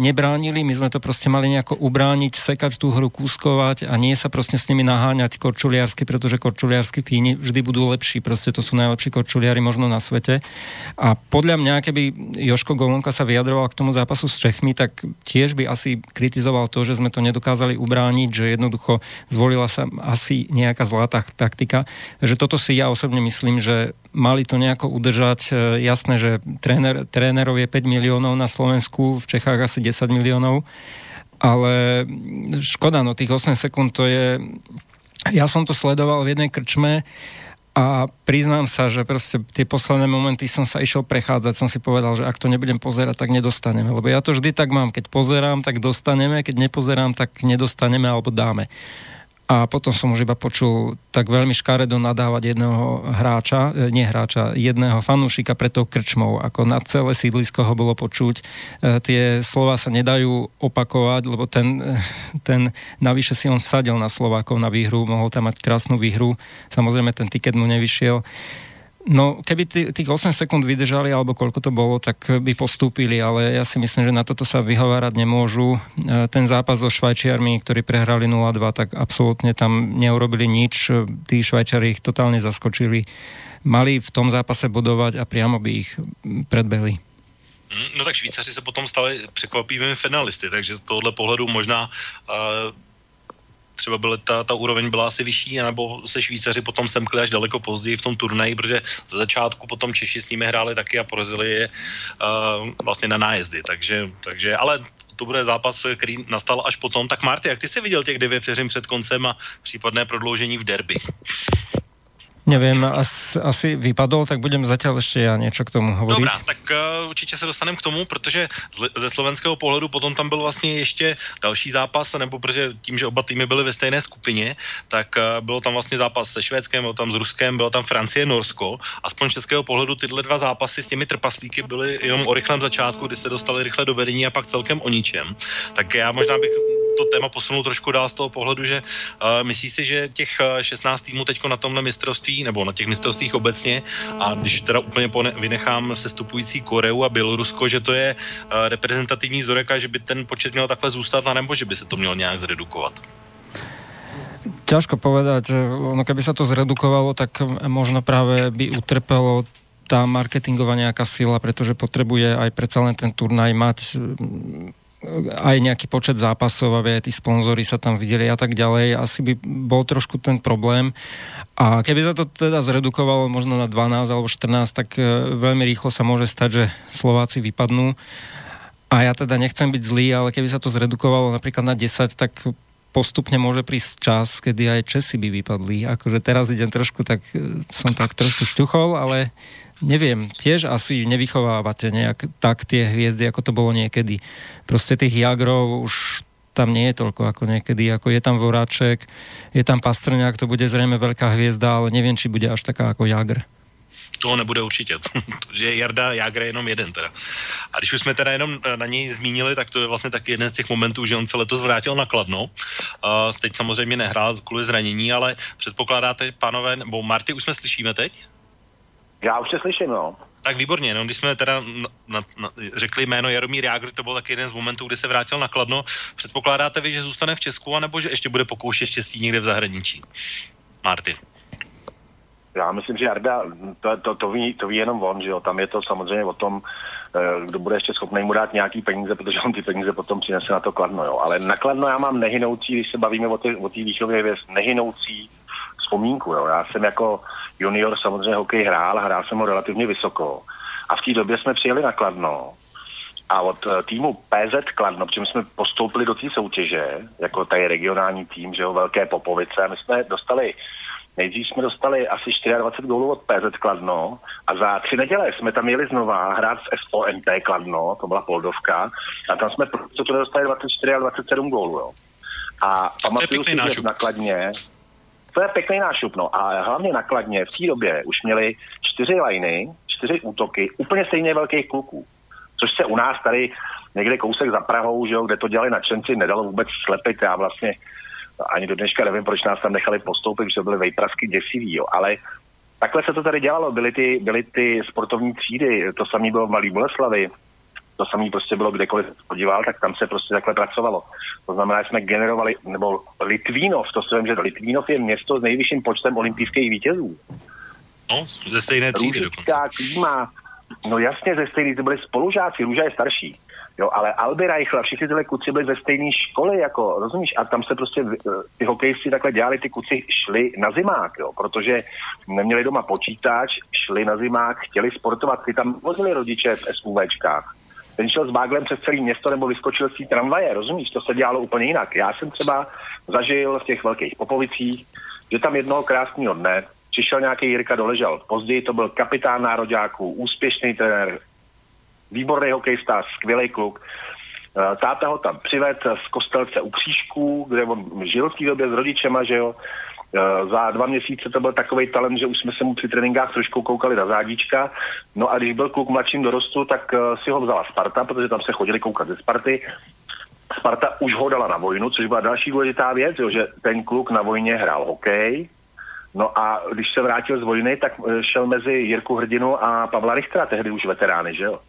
nebránili, my sme to proste mali nejako ubrániť, sekať tú hru, kúskovať a nie sa proste s nimi naháňať korčuliarsky, pretože korčuliarsky Fíni vždy budú lepší, proste to sú najlepší korčuliari možno na svete. A podľa mňa, keby Joško Golonka sa vyjadroval k tomu zápasu s Čechmi, tak tiež by asi kritizoval to, že sme to nedokázali ubrániť, že jednoducho zvolila sa asi nejaká zlatá taktika. Takže toto si ja osobne myslím, že mali to nejako udržať. E, jasné, že tréner, trénerov je 5 miliónov na Slovensku, v Čechách asi 10 miliónov, ale škoda, no tých 8 sekúnd to je... Ja som to sledoval v jednej krčme a priznám sa, že proste tie posledné momenty som sa išiel prechádzať, som si povedal, že ak to nebudem pozerať, tak nedostaneme. Lebo ja to vždy tak mám, keď pozerám, tak dostaneme, keď nepozerám, tak nedostaneme alebo dáme a potom som už iba počul tak veľmi škaredo nadávať jedného hráča, e, nie hráča, jedného fanúšika pred tou krčmou, ako na celé sídlisko ho bolo počuť. E, tie slova sa nedajú opakovať, lebo ten, ten navyše si on vsadil na Slovákov na výhru, mohol tam mať krásnu výhru, samozrejme ten tiket mu nevyšiel. No, keby tých 8 sekúnd vydržali, alebo koľko to bolo, tak by postúpili, ale ja si myslím, že na toto sa vyhovárať nemôžu. E, ten zápas so Švajčiarmi, ktorí prehrali 0-2, tak absolútne tam neurobili nič. Tí Švajčiari ich totálne zaskočili. Mali v tom zápase bodovať a priamo by ich predbehli. Mm, no tak Švýcaři se potom stali překvapivými finalisty, takže z tohohle pohledu možná uh třeba byla ta, ta úroveň byla asi vyšší, nebo se Švýcaři potom semkli až daleko později v tom turnaji, protože za začátku potom Češi s nimi hráli taky a porazili je uh, vlastně na nájezdy, takže, takže ale to bude zápas, který nastal až potom. Tak Marty, jak ty jsi viděl těch devět před koncem a případné prodloužení v derby? Neviem, asi, asi vypadol, tak budem zatiaľ ešte ja niečo k tomu hovoriť. Dobrá, tak uh, určitě se dostaneme k tomu, protože ze slovenského pohledu potom tam byl vlastně ještě další zápas, nebo protože tím, že oba týmy byly ve stejné skupině, tak uh, bylo tam vlastně zápas se Švédskem, byl tam s Ruskem, bylo tam Francie, Norsko. Aspoň z českého pohledu tyhle dva zápasy s těmi trpaslíky byly jenom o rychlém začátku, kdy se dostali rychle do vedení a pak celkem o ničem. Tak já možná bych to téma posunul trošku dál z toho pohledu, že uh, myslíš si, že těch 16 týmů teď na tomhle mistrovství nebo na těch mistrovstvích obecně a když teda úplně vynechám sestupující Koreu a Bělorusko, že to je uh, reprezentativní vzorek a že by ten počet měl takhle zůstat a nebo že by se to mělo nějak zredukovat? Ťažko povedať, ono keby sa to zredukovalo, tak možno práve by utrpelo tá marketingová nejaká sila, pretože potrebuje aj predsa len ten turnaj mať aj nejaký počet zápasov, aby aj tí sponzory sa tam videli a tak ďalej. Asi by bol trošku ten problém. A keby sa to teda zredukovalo možno na 12 alebo 14, tak e, veľmi rýchlo sa môže stať, že Slováci vypadnú. A ja teda nechcem byť zlý, ale keby sa to zredukovalo napríklad na 10, tak postupne môže prísť čas, kedy aj Česi by vypadli. Akože teraz idem trošku tak, e, som tak trošku šťuchol, ale neviem, tiež asi nevychovávate nejak tak tie hviezdy, ako to bolo niekedy. Proste tých jagrov už tam nie je toľko ako niekedy, ako je tam Voráček, je tam Pastrňák, to bude zrejme veľká hviezda, ale neviem, či bude až taká ako Jagr. To nebude určitě, že Jarda Jágr je jenom jeden teda. A když už jsme teda jenom na něj zmínili, tak to je vlastně taky jeden z těch momentů, že on se letos vrátil na Kladno. Uh, teď samozřejmě nehrál kvůli zranění, ale předpokládáte, pánové, nebo Marty, už jsme slyšíme teď? Já už se slyším, no. Tak výborně, no, když jsme teda na, na, na, řekli jméno Jaromír Jágr, to byl taky jeden z momentů, kdy se vrátil na Kladno. Předpokládáte vy, že zůstane v Česku, anebo že ještě bude pokoušet štěstí někde v zahraničí? Martin. Já myslím, že Jarda, to, to, to, ví, to ví jenom on, že jo, tam je to samozřejmě o tom, eh, kdo bude ještě schopný mu dát nějaký peníze, protože on ty peníze potom přinese na to Kladno, jo. Ale na Kladno já mám nehynoucí, když se bavíme o té o výchově věc, nehynoucí vzpomínku, jo. Já jsem jako junior samozřejmě hokej hrál, hrál jsem ho relativně vysoko. A v té době jsme přijeli na Kladno a od eh, týmu PZ Kladno, protože jsme postoupili do té soutěže, jako tady regionální tým, že jo, Velké Popovice, a my jsme dostali Nejdřív jsme dostali asi 24 gólů od PZ Kladno a za tři neděle jsme tam jeli znova hrát s SONP Kladno, to byla Poldovka, a tam jsme co to dostali 24 a 27 gólů. Jo. A pamatuju si, že na Kladně, to je pěkný nášup, no. A hlavně nakladně v té době už měli čtyři liny, čtyři útoky, úplně stejně velkých kluků. Což se u nás tady někde kousek za Prahou, že jo, kde to dělali nadšenci, nedalo vůbec slepit. Já vlastně ani do dneška nevím, proč nás tam nechali postoupit, že to byly vejprasky děsivý, jo. Ale takhle se to tady dělalo. Byly ty, byly ty sportovní třídy, to samé bylo v Malý Boleslavi, to samé prostě bylo kdekoliv podíval, tak tam se prostě takhle pracovalo. To znamená, že jsme generovali, nebo Litvínov, to si vím, že Litvínov je město s nejvyšším počtem olympijských vítězů. No, ze stejné třídy dokonce. Klíma, no jasně, ze stejné, to byli spolužáci, Růža je starší. Jo, ale Alby Reichla, všichni tyhle kluci byli ze stejné školy, jako, rozumíš? A tam se prostě ty hokejisti takhle dělali, ty kluci šli na zimák, jo, protože neměli doma počítač, šli na zimák, chtěli sportovat, ty tam vozili rodiče v SUVčkách ten šel s báglem přes celé město nebo vyskočil z té tramvaje, rozumíš? To se dělalo úplně jinak. Já jsem třeba zažil v těch velkých popovicích, že tam jednoho krásného dne přišel nějaký Jirka Doležal. Později to byl kapitán nároďáků, úspěšný trenér, výborný hokejista, skvělý kluk. Eh, táta ho tam přived z kostelce u Křížků, kde on žil v té době s rodičema, že jo. Eh, za dva měsíce to byl takový talent, že už jsme se mu při tréninkách trošku koukali na zádíčka. No a když byl kluk mladším dorostu, tak eh, si ho vzala Sparta, protože tam se chodili koukat ze Sparty. Sparta už ho dala na vojnu, což byla další důležitá věc, jo, že ten kluk na vojně hrál hokej, No a když se vrátil z vojny, tak šel mezi Jirku Hrdinu a Pavla Richtera, tehdy už veterány, že jo?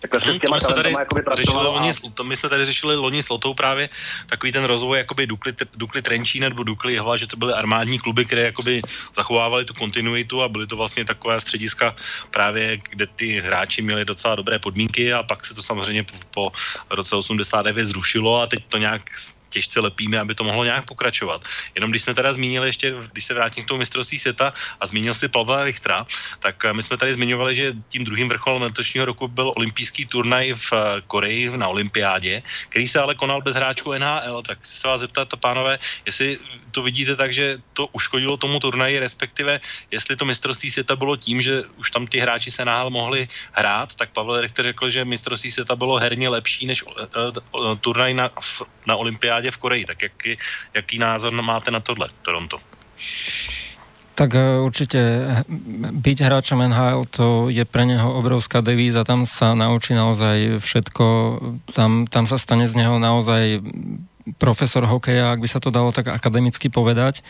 Takhle se hmm, s těma to jsme tady řešili loni, a... to my jsme tady řešili loni s Lotou právě takový ten rozvoj jakoby Dukly, Dukly Trenčín nebo Dukly Jehla, že to byly armádní kluby, které jakoby zachovávali tu kontinuitu a byly to vlastně takové střediska právě, kde ty hráči měli docela dobré podmínky a pak se to samozřejmě po, po roce 89 zrušilo a teď to nějak těžce lepíme, aby to mohlo nějak pokračovat. Jenom když jsme teda zmínili ještě, když se vrátím k tomu mistrovství světa a zmínil si Pavla Richtra, tak eh, my jsme tady zmiňovali, že tím druhým vrcholem letošního roku byl olympijský turnaj v eh, Koreji na olympiádě, který se ale konal bez hráčů NHL. Tak se vás zeptat, pánové, jestli to vidíte tak, že to uškodilo tomu turnaji, respektive jestli to mistrovství světa bylo tím, že už tam ty hráči se náhle mohli hrát, tak Pavel Richter řekl, že mistrovství světa bylo herně lepší než uh, turnaj na, na olympiádě v Koreji. Tak jaký, jaký názor máte na tohle, Toronto? Tak určite byť hráčom NHL to je pre neho obrovská devíza, tam sa naučí naozaj všetko, tam, tam sa stane z neho naozaj profesor hokeja, ak by sa to dalo tak akademicky povedať.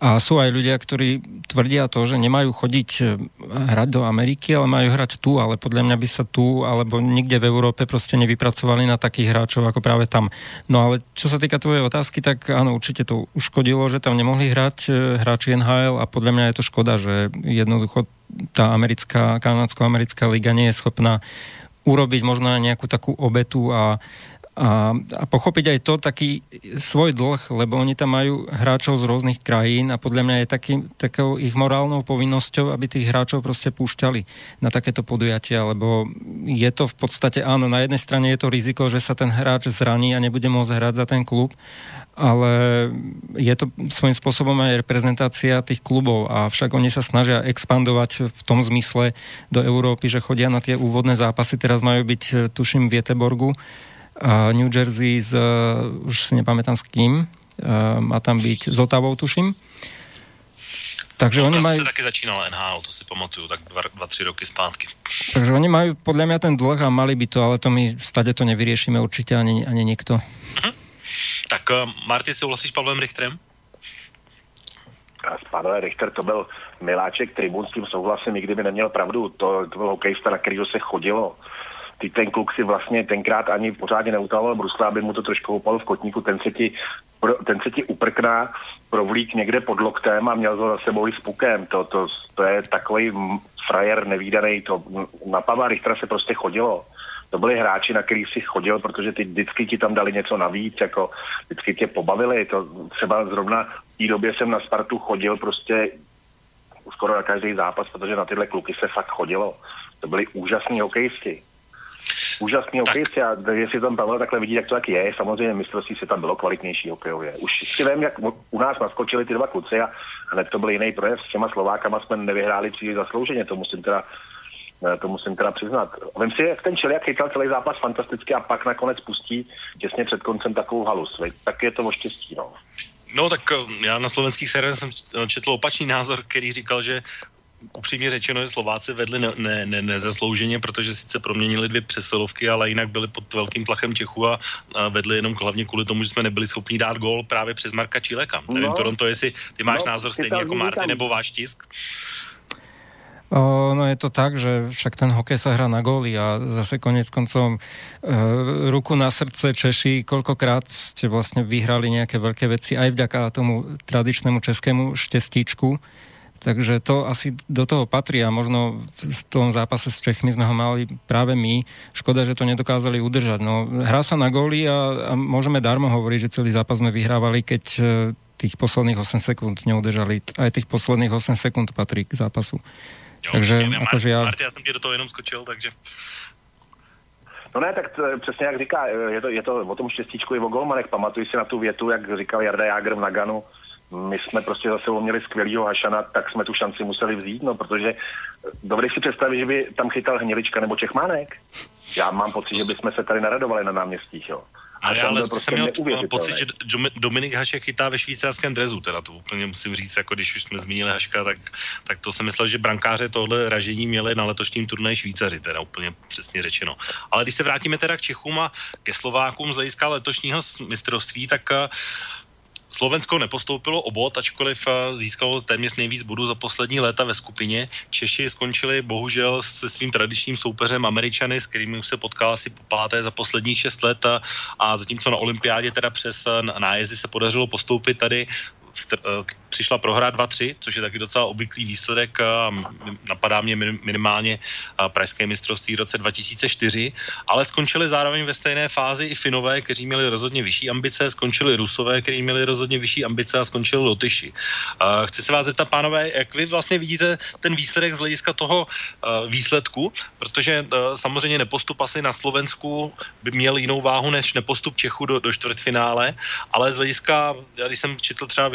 A sú aj ľudia, ktorí tvrdia to, že nemajú chodiť e, hrať do Ameriky, ale majú hrať tu, ale podľa mňa by sa tu alebo nikde v Európe proste nevypracovali na takých hráčov ako práve tam. No ale čo sa týka tvojej otázky, tak áno, určite to uškodilo, že tam nemohli hrať e, hráči NHL a podľa mňa je to škoda, že jednoducho tá americká, kanadsko-americká liga nie je schopná urobiť možno nejakú takú obetu a a, a pochopiť aj to taký svoj dlh, lebo oni tam majú hráčov z rôznych krajín a podľa mňa je taký, takou ich morálnou povinnosťou, aby tých hráčov proste púšťali na takéto podujatia, lebo je to v podstate, áno, na jednej strane je to riziko, že sa ten hráč zraní a nebude môcť hrať za ten klub, ale je to svojím spôsobom aj reprezentácia tých klubov a však oni sa snažia expandovať v tom zmysle do Európy, že chodia na tie úvodné zápasy, teraz majú byť, tuším, v Vieteborgu, New Jersey s, už si nepamätám s kým, má tam byť s Otavou, tuším. Takže oni majú... taky začínal NHL, to si pamatuju, tak dva, dva, tři roky zpátky. Takže oni majú podľa mňa ten dlh a mali by to, ale to my stade to nevyriešime určite ani, ani nikto. Uh-huh. Tak uh, Marty, souhlasíš s Pavlem Richterem? Pavlem Richter to byl miláček tribun, s tím souhlasím, i kdyby neměl pravdu. To, to byl hokejista, na kterýho se chodilo ty ten kluk si vlastně tenkrát ani pořádně neutaloval brusle, aby mu to trošku upal v kotníku, ten se ti, ten se ti uprkná, provlík někde pod loktem a měl to za sebou i s pukem. To, to, to je takový frajer nevýdaný, to na Pavla Richtera se prostě chodilo. To byli hráči, na kterých si chodil, protože ty vždycky ti tam dali něco navíc, jako vždycky tě pobavili. To třeba zrovna v té době jsem na Spartu chodil prostě skoro na každý zápas, protože na tyhle kluky se fakt chodilo. To byli úžasní hokejisti úžasný hokejci a jestli tam Pavel takhle vidí, jak to tak je, samozřejmě mistrovství se tam bylo kvalitnější hokejově. Už si vím, jak u nás naskočili ty dva kluci a hned to byl jiný projev. S těma Slovákama jsme nevyhráli příliš zaslouženě, to musím teda eh, to musím teda přiznat. Vím si, jak ten Čeliak chytal celý zápas fantasticky a pak nakonec pustí těsně před koncem takovou halus. Tak je to o štěstí, no. No tak eh, já na slovenských serverech jsem četl opačný názor, který říkal, že upřímně řečeno, že Slováci vedli ne, ne, ne, nezaslouženě, protože sice proměnili dvě přesilovky, ale jinak byli pod velkým tlachem Čechu a, a vedli jenom hlavně kvůli tomu, že jsme nebyli schopni dát gól právě přes Marka Čileka. No, Nevím, Toronto, jestli ty máš no, názor stejný jako Marty nebo váš tisk? O, no je to tak, že však ten hokej sa hrá na góly a zase konec koncom e, ruku na srdce Češi, koľkokrát ste vlastne vyhrali nejaké veľké veci aj vďaka tomu tradičnému českému štestíčku Takže to asi do toho patrí a možno v tom zápase s Čechmi sme ho mali práve my. Škoda, že to nedokázali udržať. No, hrá sa na góly a, a môžeme darmo hovoriť, že celý zápas sme vyhrávali, keď e, tých posledných 8 sekúnd neudržali. Aj tých posledných 8 sekúnd patrí k zápasu. Jo, takže akože ja... Marty, já jsem ti do toho jenom skočil, takže... No ne, tak to, přesně jak říká, je to, je to o tom štěstíčku i o golmanech. Pamatuj si na tu větu, jak říkal Jarda Jágr v Naganu, my jsme prostě za sebou měli skvělýho Hašana, tak jsme tu šanci museli vzít, no protože dovedeš si představit, že by tam chytal Hnělička nebo Čechmánek? Já mám pocit, že bychom se tady naradovali na náměstích, jo. Ale já ale prostě jsem měl pocit, že Dominik Hašek chytá ve švýcarském drezu, teda to úplně musím říct, jako když už jsme zmínili Haška, tak, tak to jsem myslel, že brankáře tohle ražení měli na letošním turnaji Švýcaři, teda úplně přesně řečeno. Ale když se vrátíme teda k Čechům a ke Slovákům z hlediska letošního mistrovství, tak uh, Slovensko nepostoupilo obot, ačkoliv eh, získalo téměř nejvíc bodů za poslední léta ve skupině. Češi skončili bohužel se svým tradičním soupeřem Američany, s kterými už se potkal asi po páté za posledních šest let a, a zatímco na olympiádě teda přes eh, nájezdy se podařilo postoupit tady Eh, přišla prohra 2-3, což je taky docela obvyklý výsledek napadá mě minimálně eh, pražské mistrovství v roce 2004, ale skončili zároveň ve stejné fázi i Finové, kteří měli rozhodně vyšší ambice, skončili Rusové, kteří měli rozhodně vyšší ambice a skončili Lotyši. Eh, chci se vás zeptat, pánové, jak vy vlastně vidíte ten výsledek z hlediska toho výsledku, protože samozřejmě nepostup asi na Slovensku by měl jinou váhu než nepostup Čechu do, do čtvrtfinále, ale z hlediska, já když jsem četl třeba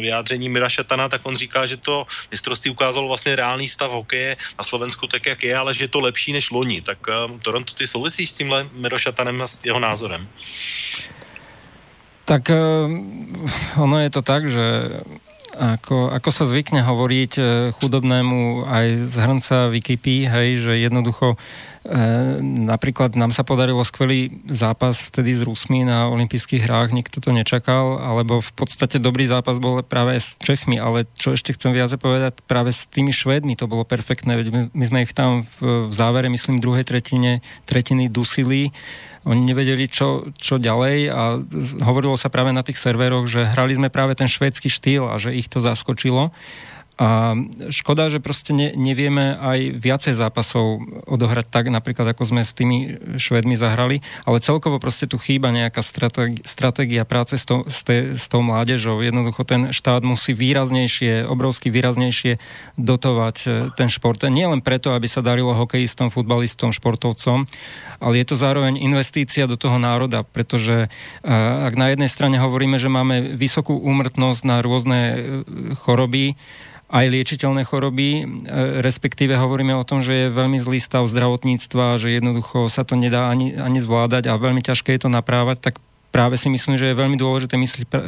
vyjádření Mira Šatana, tak on říká, že to mistrovství ukázalo vlastně reálný stav hokeje na Slovensku tak, jak je, ale že je to lepší než loni. Tak um, Toronto, ty souvisíš s tímhle Miro Šatanem a s jeho názorem? Tak um, ono je to tak, že ako, ako sa zvykne hovoriť eh, chudobnému aj z hrnca Wikipy, hej, že jednoducho napríklad nám sa podarilo skvelý zápas vtedy s Rusmi na olympijských hrách, nikto to nečakal, alebo v podstate dobrý zápas bol práve s Čechmi, ale čo ešte chcem viac povedať, práve s tými Švédmi to bolo perfektné, my sme ich tam v, v závere, myslím, druhej tretine, tretiny dusili, oni nevedeli, čo, čo ďalej a hovorilo sa práve na tých serveroch, že hrali sme práve ten švédsky štýl a že ich to zaskočilo. A škoda, že proste ne, nevieme aj viacej zápasov odohrať tak, napríklad ako sme s tými Švedmi zahrali, ale celkovo proste tu chýba nejaká stratégia, stratégia práce s, to, s, te, s tou mládežou. Jednoducho ten štát musí výraznejšie, obrovsky výraznejšie dotovať e, ten šport. Nie len preto, aby sa darilo hokejistom, futbalistom, športovcom, ale je to zároveň investícia do toho národa, pretože e, ak na jednej strane hovoríme, že máme vysokú úmrtnosť na rôzne e, choroby, aj liečiteľné choroby, e, respektíve hovoríme o tom, že je veľmi zlý stav zdravotníctva, že jednoducho sa to nedá ani, ani zvládať a veľmi ťažké je to naprávať, tak práve si myslím, že je veľmi dôležité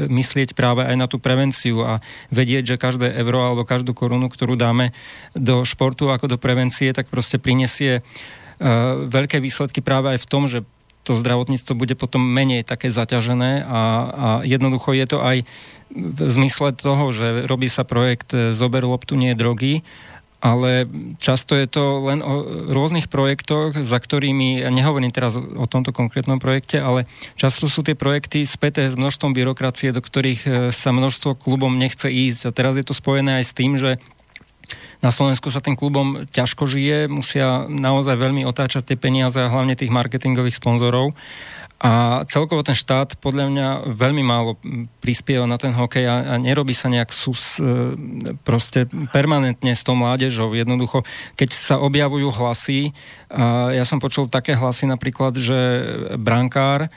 myslieť práve aj na tú prevenciu a vedieť, že každé euro alebo každú korunu, ktorú dáme do športu ako do prevencie, tak proste prinesie uh, veľké výsledky práve aj v tom, že to zdravotníctvo bude potom menej také zaťažené a, a jednoducho je to aj v zmysle toho, že robí sa projekt e, Zober loptu, nie drogy, ale často je to len o rôznych projektoch, za ktorými, ja nehovorím teraz o tomto konkrétnom projekte, ale často sú tie projekty späté s množstvom byrokracie, do ktorých e, sa množstvo klubom nechce ísť. A teraz je to spojené aj s tým, že na Slovensku sa tým klubom ťažko žije, musia naozaj veľmi otáčať tie peniaze a hlavne tých marketingových sponzorov. A celkovo ten štát podľa mňa veľmi málo prispieva na ten hokej a, a nerobí sa nejak sus e, proste permanentne s tou mládežou. Jednoducho, keď sa objavujú hlasy, a ja som počul také hlasy napríklad, že brankár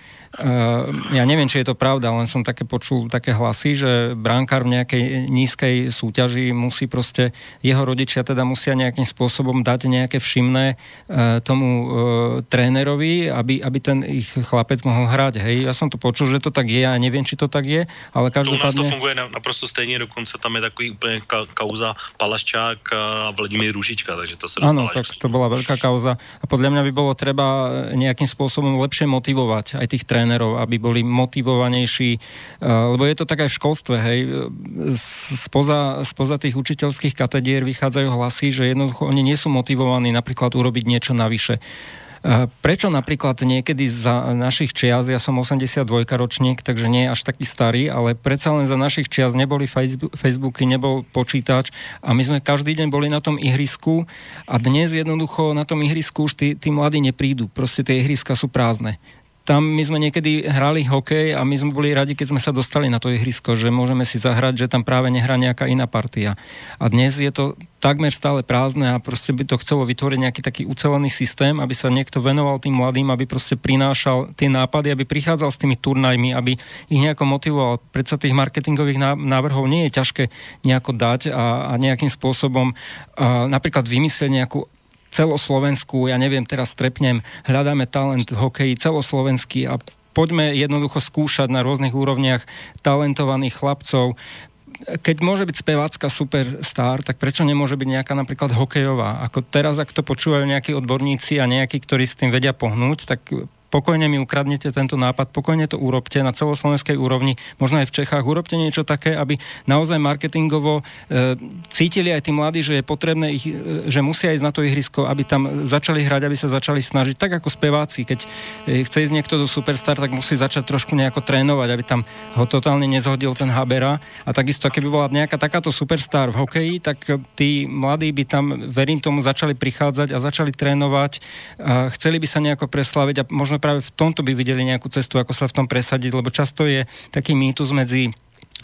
ja neviem, či je to pravda, len som také počul také hlasy, že bránkár v nejakej nízkej súťaži musí proste, jeho rodičia teda musia nejakým spôsobom dať nejaké všimné uh, tomu uh, trénerovi, aby, aby ten ich chlapec mohol hrať. Hej, ja som to počul, že to tak je, ja neviem, či to tak je, ale každopádne... To u nás to funguje naprosto stejně, dokonce tam je takový úplně ka- kauza Palaščák a Vladimír Rúžička, takže to sa Áno, tak to bola veľká kauza a podľa mňa by bolo treba nejakým spôsobom lepšie motivovať aj tých trénerov trénerov, aby boli motivovanejší, eh, lebo je to tak aj v školstve, hej, spoza, spoza tých učiteľských katedier vychádzajú hlasy, že jednoducho oni nie sú motivovaní napríklad urobiť niečo navyše. Eh, prečo napríklad niekedy za našich čias, ja som 82 ročník, takže nie až taký starý, ale predsa len za našich čias neboli Facebooky, nebol počítač a my sme každý deň boli na tom ihrisku a dnes jednoducho na tom ihrisku už tí, tí mladí neprídu. Proste tie ihriska sú prázdne tam my sme niekedy hrali hokej a my sme boli radi, keď sme sa dostali na to ihrisko, že môžeme si zahrať, že tam práve nehrá nejaká iná partia. A dnes je to takmer stále prázdne a proste by to chcelo vytvoriť nejaký taký ucelený systém, aby sa niekto venoval tým mladým, aby proste prinášal tie nápady, aby prichádzal s tými turnajmi, aby ich nejako motivoval. Predsa tých marketingových návrhov nie je ťažké nejako dať a, a nejakým spôsobom a napríklad vymyslieť nejakú celoslovenskú, ja neviem, teraz trepnem, hľadáme talent v hokeji celoslovenský a poďme jednoducho skúšať na rôznych úrovniach talentovaných chlapcov, keď môže byť spevácka superstar, tak prečo nemôže byť nejaká napríklad hokejová? Ako teraz, ak to počúvajú nejakí odborníci a nejakí, ktorí s tým vedia pohnúť, tak pokojne mi ukradnete tento nápad, pokojne to urobte na celoslovenskej úrovni, možno aj v Čechách, urobte niečo také, aby naozaj marketingovo e, cítili aj tí mladí, že je potrebné ich, e, že musia ísť na to ihrisko, aby tam začali hrať, aby sa začali snažiť, tak ako speváci, keď e, chce ísť niekto do Superstar, tak musí začať trošku nejako trénovať, aby tam ho totálne nezhodil ten Habera. A takisto, keby bola nejaká takáto Superstar v hokeji, tak tí mladí by tam, verím tomu, začali prichádzať a začali trénovať, a chceli by sa nejako preslaviť a možno práve v tomto by videli nejakú cestu, ako sa v tom presadiť, lebo často je taký mýtus medzi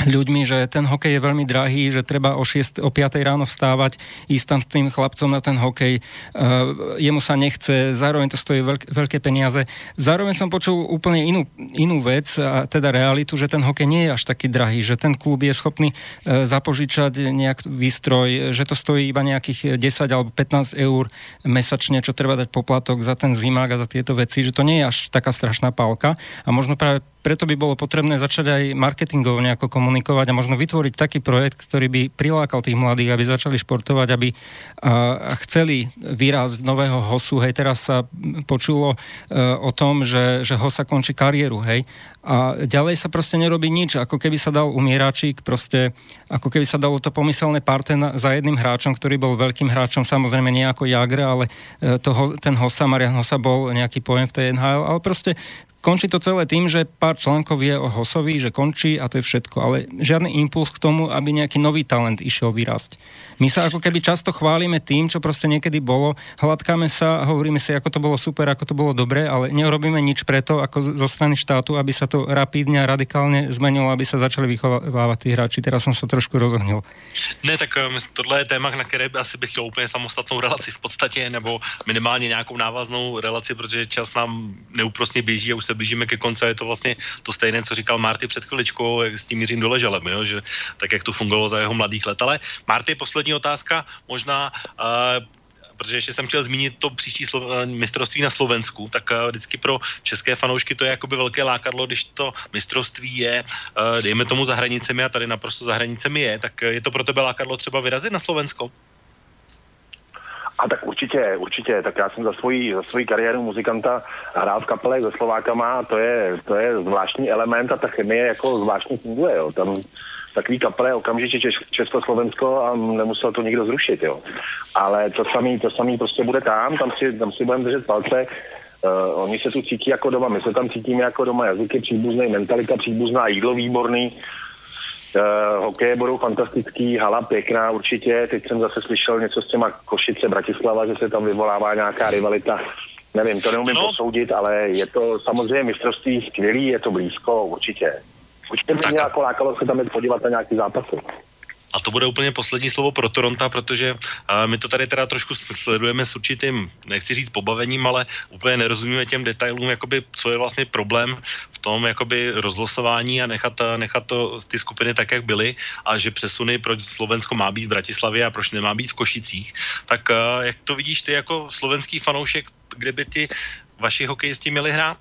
ľuďmi, že ten hokej je veľmi drahý, že treba o, 6, o 5 ráno vstávať, ísť tam s tým chlapcom na ten hokej. Uh, jemu sa nechce, zároveň to stojí veľk, veľké peniaze. Zároveň som počul úplne inú, inú vec, a teda realitu, že ten hokej nie je až taký drahý, že ten klub je schopný uh, zapožičať nejak výstroj, že to stojí iba nejakých 10 alebo 15 eur mesačne, čo treba dať poplatok za ten zimák a za tieto veci, že to nie je až taká strašná pálka. A možno práve preto by bolo potrebné začať aj marketingovo nejako komunikovať a možno vytvoriť taký projekt, ktorý by prilákal tých mladých, aby začali športovať, aby a, chceli výraz nového hosu. Hej, teraz sa počulo e, o tom, že, že hosa končí kariéru, hej. A ďalej sa proste nerobí nič, ako keby sa dal umieračik, proste ako keby sa dalo to pomyselné parte na, za jedným hráčom, ktorý bol veľkým hráčom, samozrejme nie ako Jagre, ale e, toho, ten Hosa, Marian Hosa bol nejaký pojem v tej NHL, ale proste končí to celé tým, že pár článkov je o Hosovi, že končí a to je všetko, ale žiadny impuls k tomu, aby nejaký nový talent išiel vyrásť. My sa ako keby často chválime tým, čo proste niekedy bolo, hladkáme sa a hovoríme si, ako to bolo super, ako to bolo dobré, ale neurobíme nič preto, ako zo strany štátu, aby sa to rapidne a radikálne zmenilo, aby sa začali vychovávať tí hráči. Teraz som sa trošku rozohnil. Ne, tak um, tohle je téma, na které asi bych chtěl úplně samostatnou relaci v podstatě, nebo minimálně nějakou návaznou relaci, protože čas nám neúprostně běží a už se blížíme ke konci. Je to vlastně to stejné, co říkal Marty před chviličkou, jak s tím Jiřím Doleželem, jo? že tak, jak to fungovalo za jeho mladých let. Ale Marty, poslední otázka, možná uh, protože ještě jsem chtěl zmínit to příští slo- eh, mistrovství na Slovensku, tak uh, vždycky pro české fanoušky to je jakoby velké lákadlo, když to mistrovství je, dejme tomu za hranicemi a tady naprosto za hranicemi je, tak je to pro tebe lákadlo třeba vyrazit na Slovensko? A tak určitě, určitě. Tak já jsem za svoji, za svoji kariéru muzikanta hrál v kapele se Slovákama, to je, to je zvláštní element a ta chemie jako zvláštně funguje. Jo. Tam takový kaple okamžitě Češ, Československo a nemusel to nikdo zrušit, jo. Ale to samý, to samý prostě bude tam, tam si, tam si budeme držet palce. Uh, oni se tu cítí jako doma, my se tam cítíme jako doma, jazyky příbuzný, mentalita příbuzná, jídlo výborný, Uh, hokeje budou fantastický, hala pěkná určitě. Teď jsem zase slyšel něco s těma Košice, Bratislava, že se tam vyvolává nějaká rivalita. Nevím, to neumím no. posoudit, ale je to samozřejmě mistrovství skvělý, je to blízko, určitě. Určitě mě nějakou lákalo se tam jít podívat na nějaký zápasy. A to bude úplně poslední slovo pro Toronto, protože uh, my to tady teda trošku sledujeme s určitým, nechci říct pobavením, ale úplně nerozumíme těm detailům, jakoby, co je vlastně problém v tom jakoby rozlosování a nechat, nechat to, ty skupiny tak, jak byly a že přesuny, proč Slovensko má být v Bratislavě a proč nemá být v Košicích. Tak uh, jak to vidíš ty jako slovenský fanoušek, kde by ty vaši hokejisti měli hrát?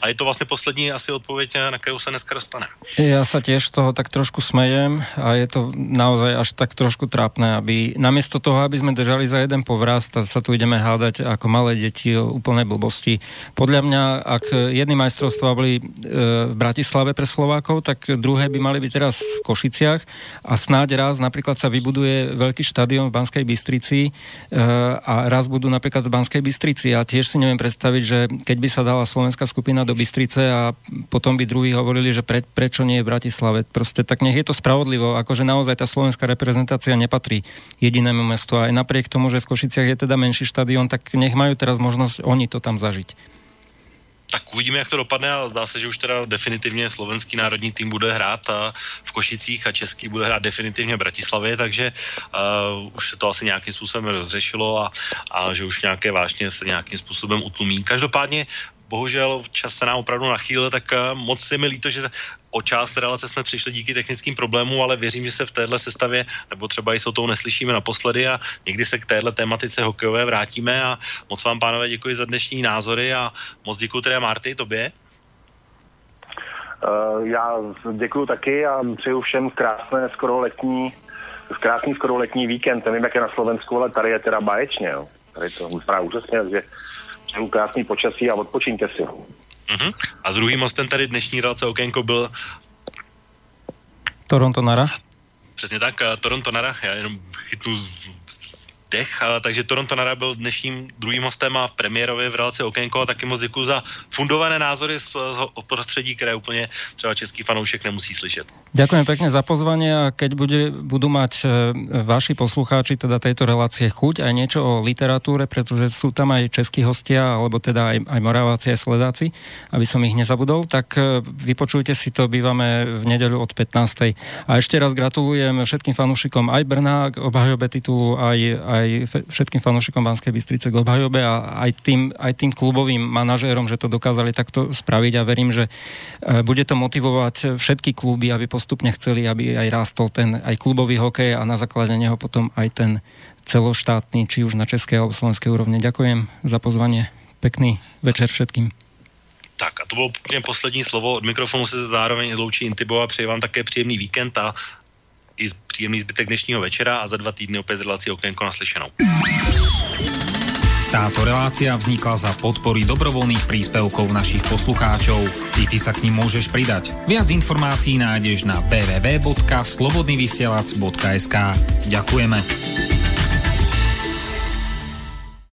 A je to vlastně poslední asi odpověď, na kterou se dneska dostane. Ja sa tiež toho tak trošku smejem a je to naozaj až tak trošku trápne, aby namiesto toho, aby sme držali za jeden povraz, sa tu ideme hádať ako malé deti o úplnej blbosti. Podľa mňa, ak jedny majstrovstvá boli e, v Bratislave pre Slovákov, tak druhé by mali byť teraz v Košiciach a snáď raz napríklad sa vybuduje veľký štadión v Banskej Bystrici e, a raz budú napríklad v Banskej Bystrici. A tiež si neviem predstaviť, že keď by sa dala slovenská skupina do Bystrice a potom by druhí hovorili, že pre, prečo nie je v Bratislave. Proste tak nech je to spravodlivo, akože naozaj tá slovenská reprezentácia nepatrí jedinému mestu a aj napriek tomu, že v Košiciach je teda menší štadión, tak nech majú teraz možnosť oni to tam zažiť. tak uvidíme, jak to dopadne a zdá se, že už teda definitivně slovenský národní tým bude hrát a v Košicích a český bude hrát definitivně v Bratislavě, takže uh, už se to asi nějakým způsobem rozřešilo a, a že už nějaké vážně se nějakým způsobem utlumí. Každopádně bohužel čas se nám opravdu nachýlil, tak uh, moc je mi líto, že o část relace jsme přišli díky technickým problémům, ale věřím, že se v téhle sestavě, nebo třeba i s tou neslyšíme naposledy a někdy se k téhle tematice hokejové vrátíme a moc vám, pánové, děkuji za dnešní názory a moc děkuji teda Marty, tobě. Uh, já děkuji taky a přeju všem krásné skoro letní, krásný skoro letní víkend. Nevím, jak je na Slovensku, ale tady je teda báječně. Jo. Tady to vypadá úžasně, takže přeju krásný počasí a odpočíňte si. Uh-huh. A druhým mostem tady dnešní relace Okénko byl Toronto Nara. Přesně tak, Toronto Nara, já jenom chytnu z dech, takže Toronto Nara byl dnešním druhým hostem a premiérově v relaci Okénko a taky moc za fundované názory z, z prostředí, které úplně třeba český fanoušek nemusí slyšet. Ďakujem pekne za pozvanie a keď bude, budú mať e, vaši poslucháči teda tejto relácie chuť aj niečo o literatúre, pretože sú tam aj českí hostia, alebo teda aj, aj moraváci, aj sledáci, aby som ich nezabudol, tak e, vypočujte si to, bývame v nedeľu od 15. A ešte raz gratulujem všetkým fanúšikom aj Brna k obhajobe titulu, aj, aj všetkým fanúšikom Banskej Bystrice k obhajobe a aj tým, aj tým klubovým manažérom, že to dokázali takto spraviť a verím, že e, bude to motivovať všetky kluby, aby postupne chceli, aby aj rástol ten aj klubový hokej a na základe neho potom aj ten celoštátny, či už na českej alebo slovenskej úrovni. Ďakujem za pozvanie. Pekný večer všetkým. Tak a to bylo úplně poslední slovo. Od mikrofonu se zároveň loučí Intibo a přeji vám také příjemný víkend a i příjemný zbytek dnešního večera a za dva týdny opět z relácí Okénko naslyšenou. Táto relácia vznikla za podpory dobrovoľných príspevkov našich poslucháčov. I ty sa k ním môžeš pridať. Viac informácií nájdeš na www.slobodnyvysielac.sk Ďakujeme.